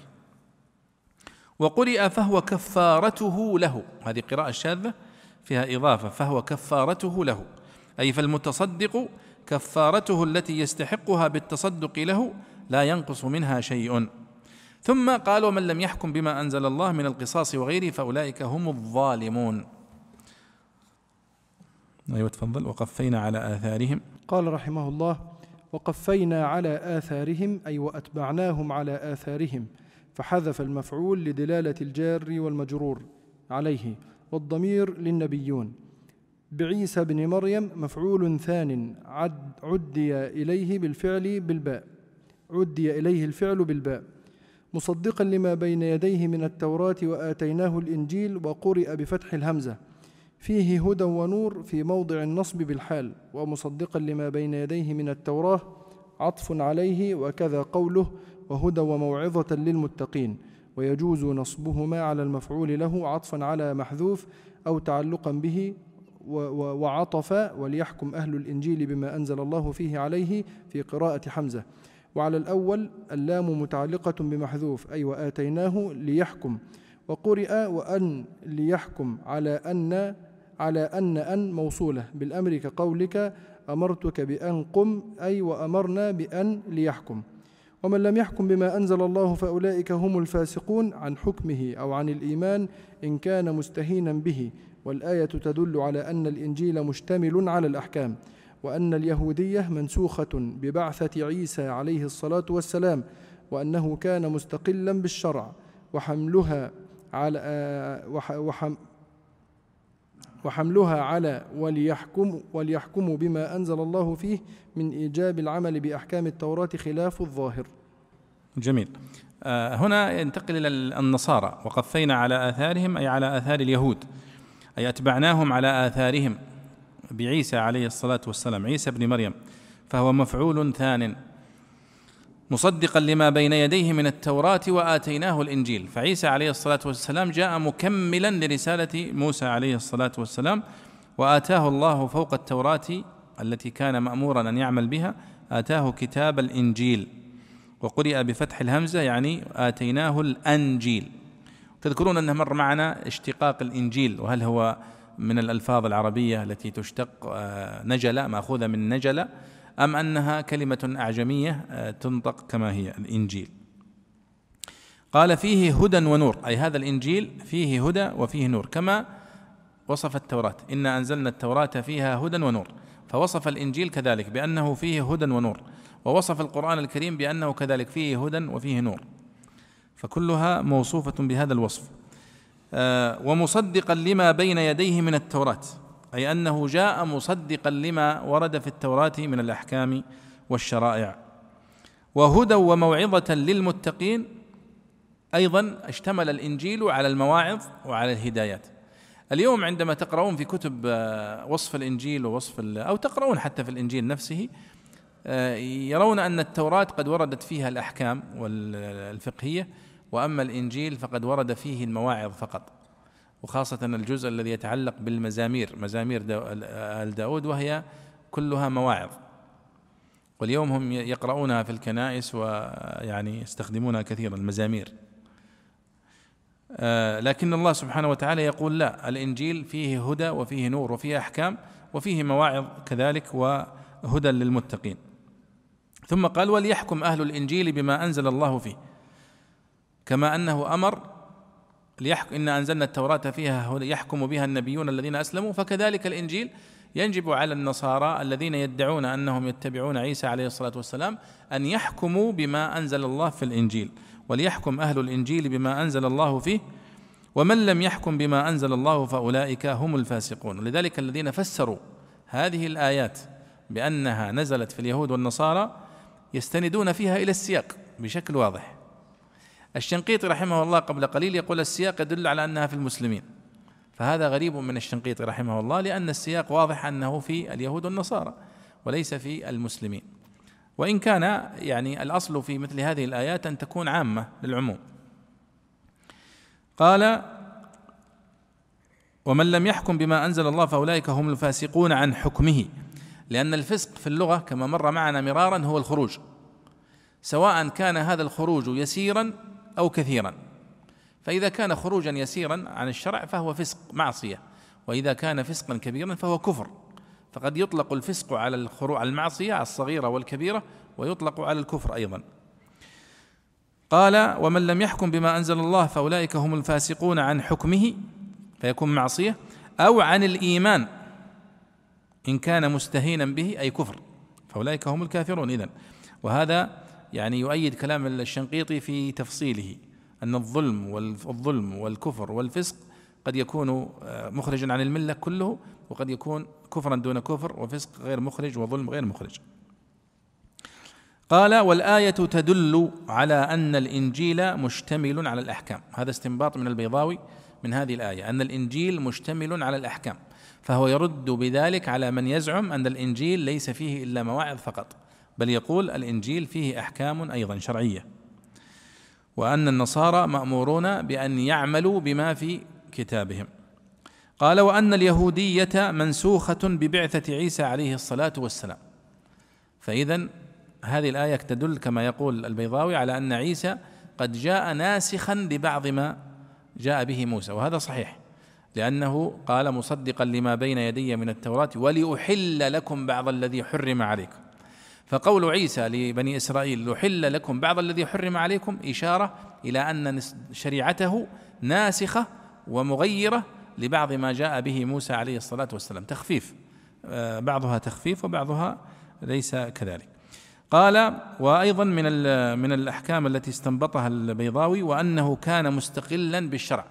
وقرئ فهو كفارته له. هذه قراءة شاذة فيها إضافة. فهو كفارته له. أي فالمتصدق كفارته التي يستحقها بالتصدق له لا ينقص منها شيء. ثم قال ومن لم يحكم بما أنزل الله من القصاص وغيره فأولئك هم الظالمون. أيوه تفضل. وقفينا على آثارهم. قال رحمه الله وقفينا على آثارهم أي وأتبعناهم على آثارهم فحذف المفعول لدلالة الجار والمجرور عليه والضمير للنبيون. بعيسى بن مريم مفعول ثان عد عدي إليه بالفعل بالباء عدي إليه الفعل بالباء مصدقا لما بين يديه من التوراة وآتيناه الإنجيل وقرئ بفتح الهمزة. فيه هدى ونور في موضع النصب بالحال ومصدقا لما بين يديه من التوراة عطف عليه وكذا قوله وهدى وموعظة للمتقين. ويجوز نصبهما على المفعول له عطفا على محذوف أو تعلقا به وعطف وليحكم أهل الإنجيل بما أنزل الله فيه عليه في قراءة حمزة. وعلى الأول اللام متعلقة بمحذوف أي وآتيناه ليحكم. وقرئ وأن ليحكم على أن على أن أن موصولة. بالأمر كقولك أمرتك بأن قم أي وأمرنا بأن ليحكم. ومن لم يحكم بما أنزل الله فأولئك هم الفاسقون عن حكمه أو عن الإيمان إن كان مستهينا به. والآية تدل على أن الإنجيل مشتمل على الأحكام وأن اليهودية منسوخة ببعثة عيسى عليه الصلاة والسلام وأنه كان مستقلا بالشرع وحملها على وحم وحملها على وليحكم وليحكموا بما أنزل الله فيه من إيجاب العمل بأحكام التوراة خلاف الظاهر. جميل. آه هنا ينتقل إلى النصارى. وقفينا على آثارهم أي على آثار اليهود. أي أتبعناهم على آثارهم بعيسى عليه الصلاة والسلام عيسى بن مريم. فهو مفعول ثان. مصدقا لما بين يديه من التوراة وآتيناه الإنجيل. فعيسى عليه الصلاة والسلام جاء مكملا لرسالة موسى عليه الصلاة والسلام وآتاه الله فوق التوراة التي كان مأمورا أن يعمل بها آتاه كتاب الإنجيل وقرئ بفتح الهمزة يعني آتيناه الأنجيل. تذكرون أنه مر معنا اشتقاق الإنجيل وهل هو من الألفاظ العربية التي تشتق آه، نجلة مأخوذة من نجلة؟ أم أنها كلمة أعجمية آه، تنطق كما هي الإنجيل. قال فيه هدى ونور أي هذا الإنجيل فيه هدى وفيه نور كما وصف التوراة. إنا أنزلنا التوراة فيها هدى ونور فوصف الإنجيل كذلك بأنه فيه هدى ونور ووصف القرآن الكريم بأنه كذلك فيه هدى وفيه نور. فكلها موصوفة بهذا الوصف. آه، ومصدقا لما بين يديه من التوراة. أي أنه جاء مصدقا لما ورد في التوراة من الأحكام والشرائع. وهدى وموعظة للمتقين أيضا اشتمل الإنجيل على المواعظ وعلى الهدايات. اليوم عندما تقرؤون في كتب آه، وصف الإنجيل ووصف أو تقرؤون حتى في الإنجيل نفسه آه، يرون أن التوراة قد وردت فيها الأحكام والفقهية وأما الإنجيل فقد ورد فيه المواعظ فقط. وخاصة الجزء الذي يتعلق بالمزامير مزامير آل داود وهي كلها مواعظ. واليوم هم يقرؤونها في الكنائس ويعني يستخدمونها كثيرا المزامير. آه، لكن الله سبحانه وتعالى يقول لا الإنجيل فيه هدى وفيه نور وفيه أحكام وفيه مواعظ كذلك وهدى للمتقين. ثم قال وليحكم أهل الإنجيل بما أنزل الله فيه. كما أنه أمر ليحكم إنا أنزلنا التوراة فيها يحكم بها النبيون الذين أسلموا فكذلك الإنجيل ينجب على النصارى الذين يدعون أنهم يتبعون عيسى عليه الصلاة والسلام أن يحكموا بما أنزل الله في الإنجيل. وليحكم أهل الإنجيل بما أنزل الله فيه ومن لم يحكم بما أنزل الله فأولئك هم الفاسقون. لذلك الذين فسروا هذه الآيات بأنها نزلت في اليهود والنصارى يستندون فيها إلى السياق بشكل واضح. الشنقيطي رحمه الله قبل قليل يقول السياق يدل على أنها في المسلمين. فهذا غريب من الشنقيطي رحمه الله لأن السياق واضح أنه في اليهود والنصارى وليس في المسلمين. وإن كان يعني الأصل في مثل هذه الآيات أن تكون عامة للعموم. قال ومن لم يحكم بما أنزل الله فأولئك هم الفاسقون عن حكمه لأن الفسق في اللغة كما مر معنا مرارا هو الخروج. سواء كان هذا الخروج يسيرا أو كثيرا. فإذا كان خروجا يسيرا عن الشرع فهو فسق معصية. وإذا كان فسقا كبيرا فهو كفر. فقد يطلق الفسق على الخروع على المعصية الصغيرة والكبيرة ويطلق على الكفر أيضا. قال ومن لم يحكم بما أنزل الله فأولئك هم الفاسقون عن حكمه فيكون معصية أو عن الإيمان إن كان مستهينا به أي كفر. فأولئك هم الكافرون إذن. وهذا يعني يؤيد كلام الشنقيطي في تفصيله أن الظلم والظلم والكفر والفسق قد يكون آه، مخرجا عن الملة كله وقد يكون كفرا دون كفر وفسق غير مخرج وظلم غير مخرج. قال والآية تدل على أن الإنجيل مشتمل على الأحكام. هذا استنباط من البيضاوي من هذه الآية أن الإنجيل مشتمل على الأحكام فهو يرد بذلك على من يزعم أن الإنجيل ليس فيه إلا مواعظ فقط. بل يقول الإنجيل فيه أحكام أيضا شرعية. وأن النصارى مأمورون بأن يعملوا بما في كتابهم. قال وأن اليهودية منسوخة ببعثة عيسى عليه الصلاة والسلام. فإذا هذه الآية تدل كما يقول البيضاوي على أن عيسى قد جاء ناسخا لبعض ما جاء به موسى. وهذا صحيح لأنه قال مصدقا لما بين يدي من التوراة ولأحل لكم بعض الذي حرم عليكم. فقول عيسى لبني إسرائيل لحل لكم بعض الذي حرم عليكم إشارة إلى أن شريعته ناسخة ومغيرة لبعض ما جاء به موسى عليه الصلاة والسلام. تخفيف. آه، بعضها تخفيف وبعضها ليس كذلك. قال وأيضا من من الأحكام التي استنبطها البيضاوي وأنه كان مستقلا بالشرع.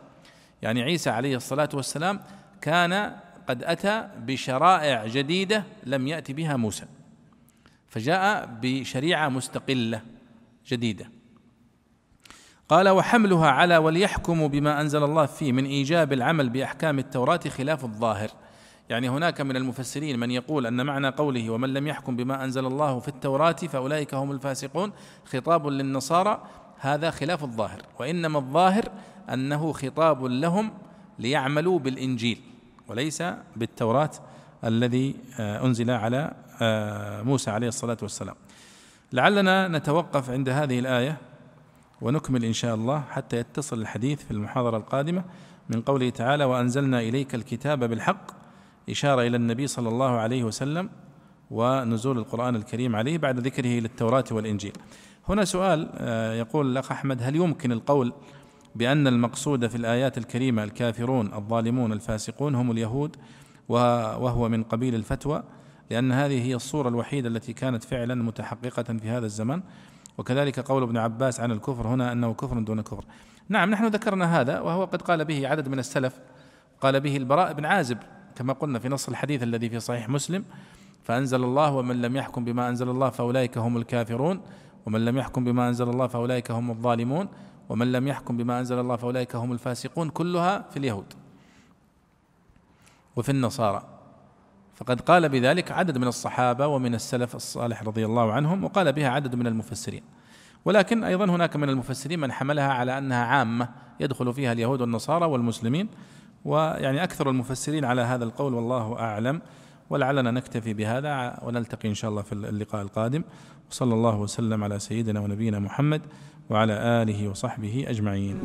يعني عيسى عليه الصلاة والسلام كان قد أتى بشرائع جديدة لم يات بها موسى. فجاء بشريعة مستقلة جديدة. قال وحملها على وليحكموا بما أنزل الله فيه من إيجاب العمل بأحكام التوراة خلاف الظاهر. يعني هناك من المفسرين من يقول أن معنى قوله ومن لم يحكم بما أنزل الله في التوراة فأولئك هم الفاسقون خطاب للنصارى هذا خلاف الظاهر. وإنما الظاهر أنه خطاب لهم ليعملوا بالإنجيل وليس بالتوراة. الذي آه، أنزل على آه، موسى عليه الصلاة والسلام. لعلنا نتوقف عند هذه الآية ونكمل إن شاء الله حتى يتصل الحديث في المحاضرة القادمة من قوله تعالى وأنزلنا إليك الكتاب بالحق إشارة إلى النبي صلى الله عليه وسلم ونزول القرآن الكريم عليه بعد ذكره للتوراة والإنجيل. هنا سؤال آه، يقول الأخ أحمد هل يمكن القول بأن المقصود في الآيات الكريمة الكافرون الظالمون الفاسقون هم اليهود وهو من قبيل الفتوى لأن هذه هي الصورة الوحيدة التي كانت فعلا متحققة في هذا الزمن. وكذلك قول ابن عباس عن الكفر هنا أنه كفر دون كفر. نعم نحن ذكرنا هذا وهو قد قال به عدد من السلف. قال به البراء بن عازب كما قلنا في نص الحديث الذي في صحيح مسلم فأنزل الله ومن لم يحكم بما أنزل الله فأولئك هم الكافرون ومن لم يحكم بما أنزل الله فأولئك هم الظالمون ومن لم يحكم بما أنزل الله فأولئك هم الفاسقون كلها في اليهود. وفي النصارى. فقد قال بذلك عدد من الصحابة ومن السلف الصالح رضي الله عنهم وقال بها عدد من المفسرين. ولكن أيضا هناك من المفسرين من حملها على أنها عامة يدخل فيها اليهود والنصارى والمسلمين ويعني أكثر المفسرين على هذا القول والله أعلم. ولعلنا نكتفي بهذا ونلتقي إن شاء الله في اللقاء القادم. وصلى الله وسلم على سيدنا ونبينا محمد وعلى آله وصحبه أجمعين.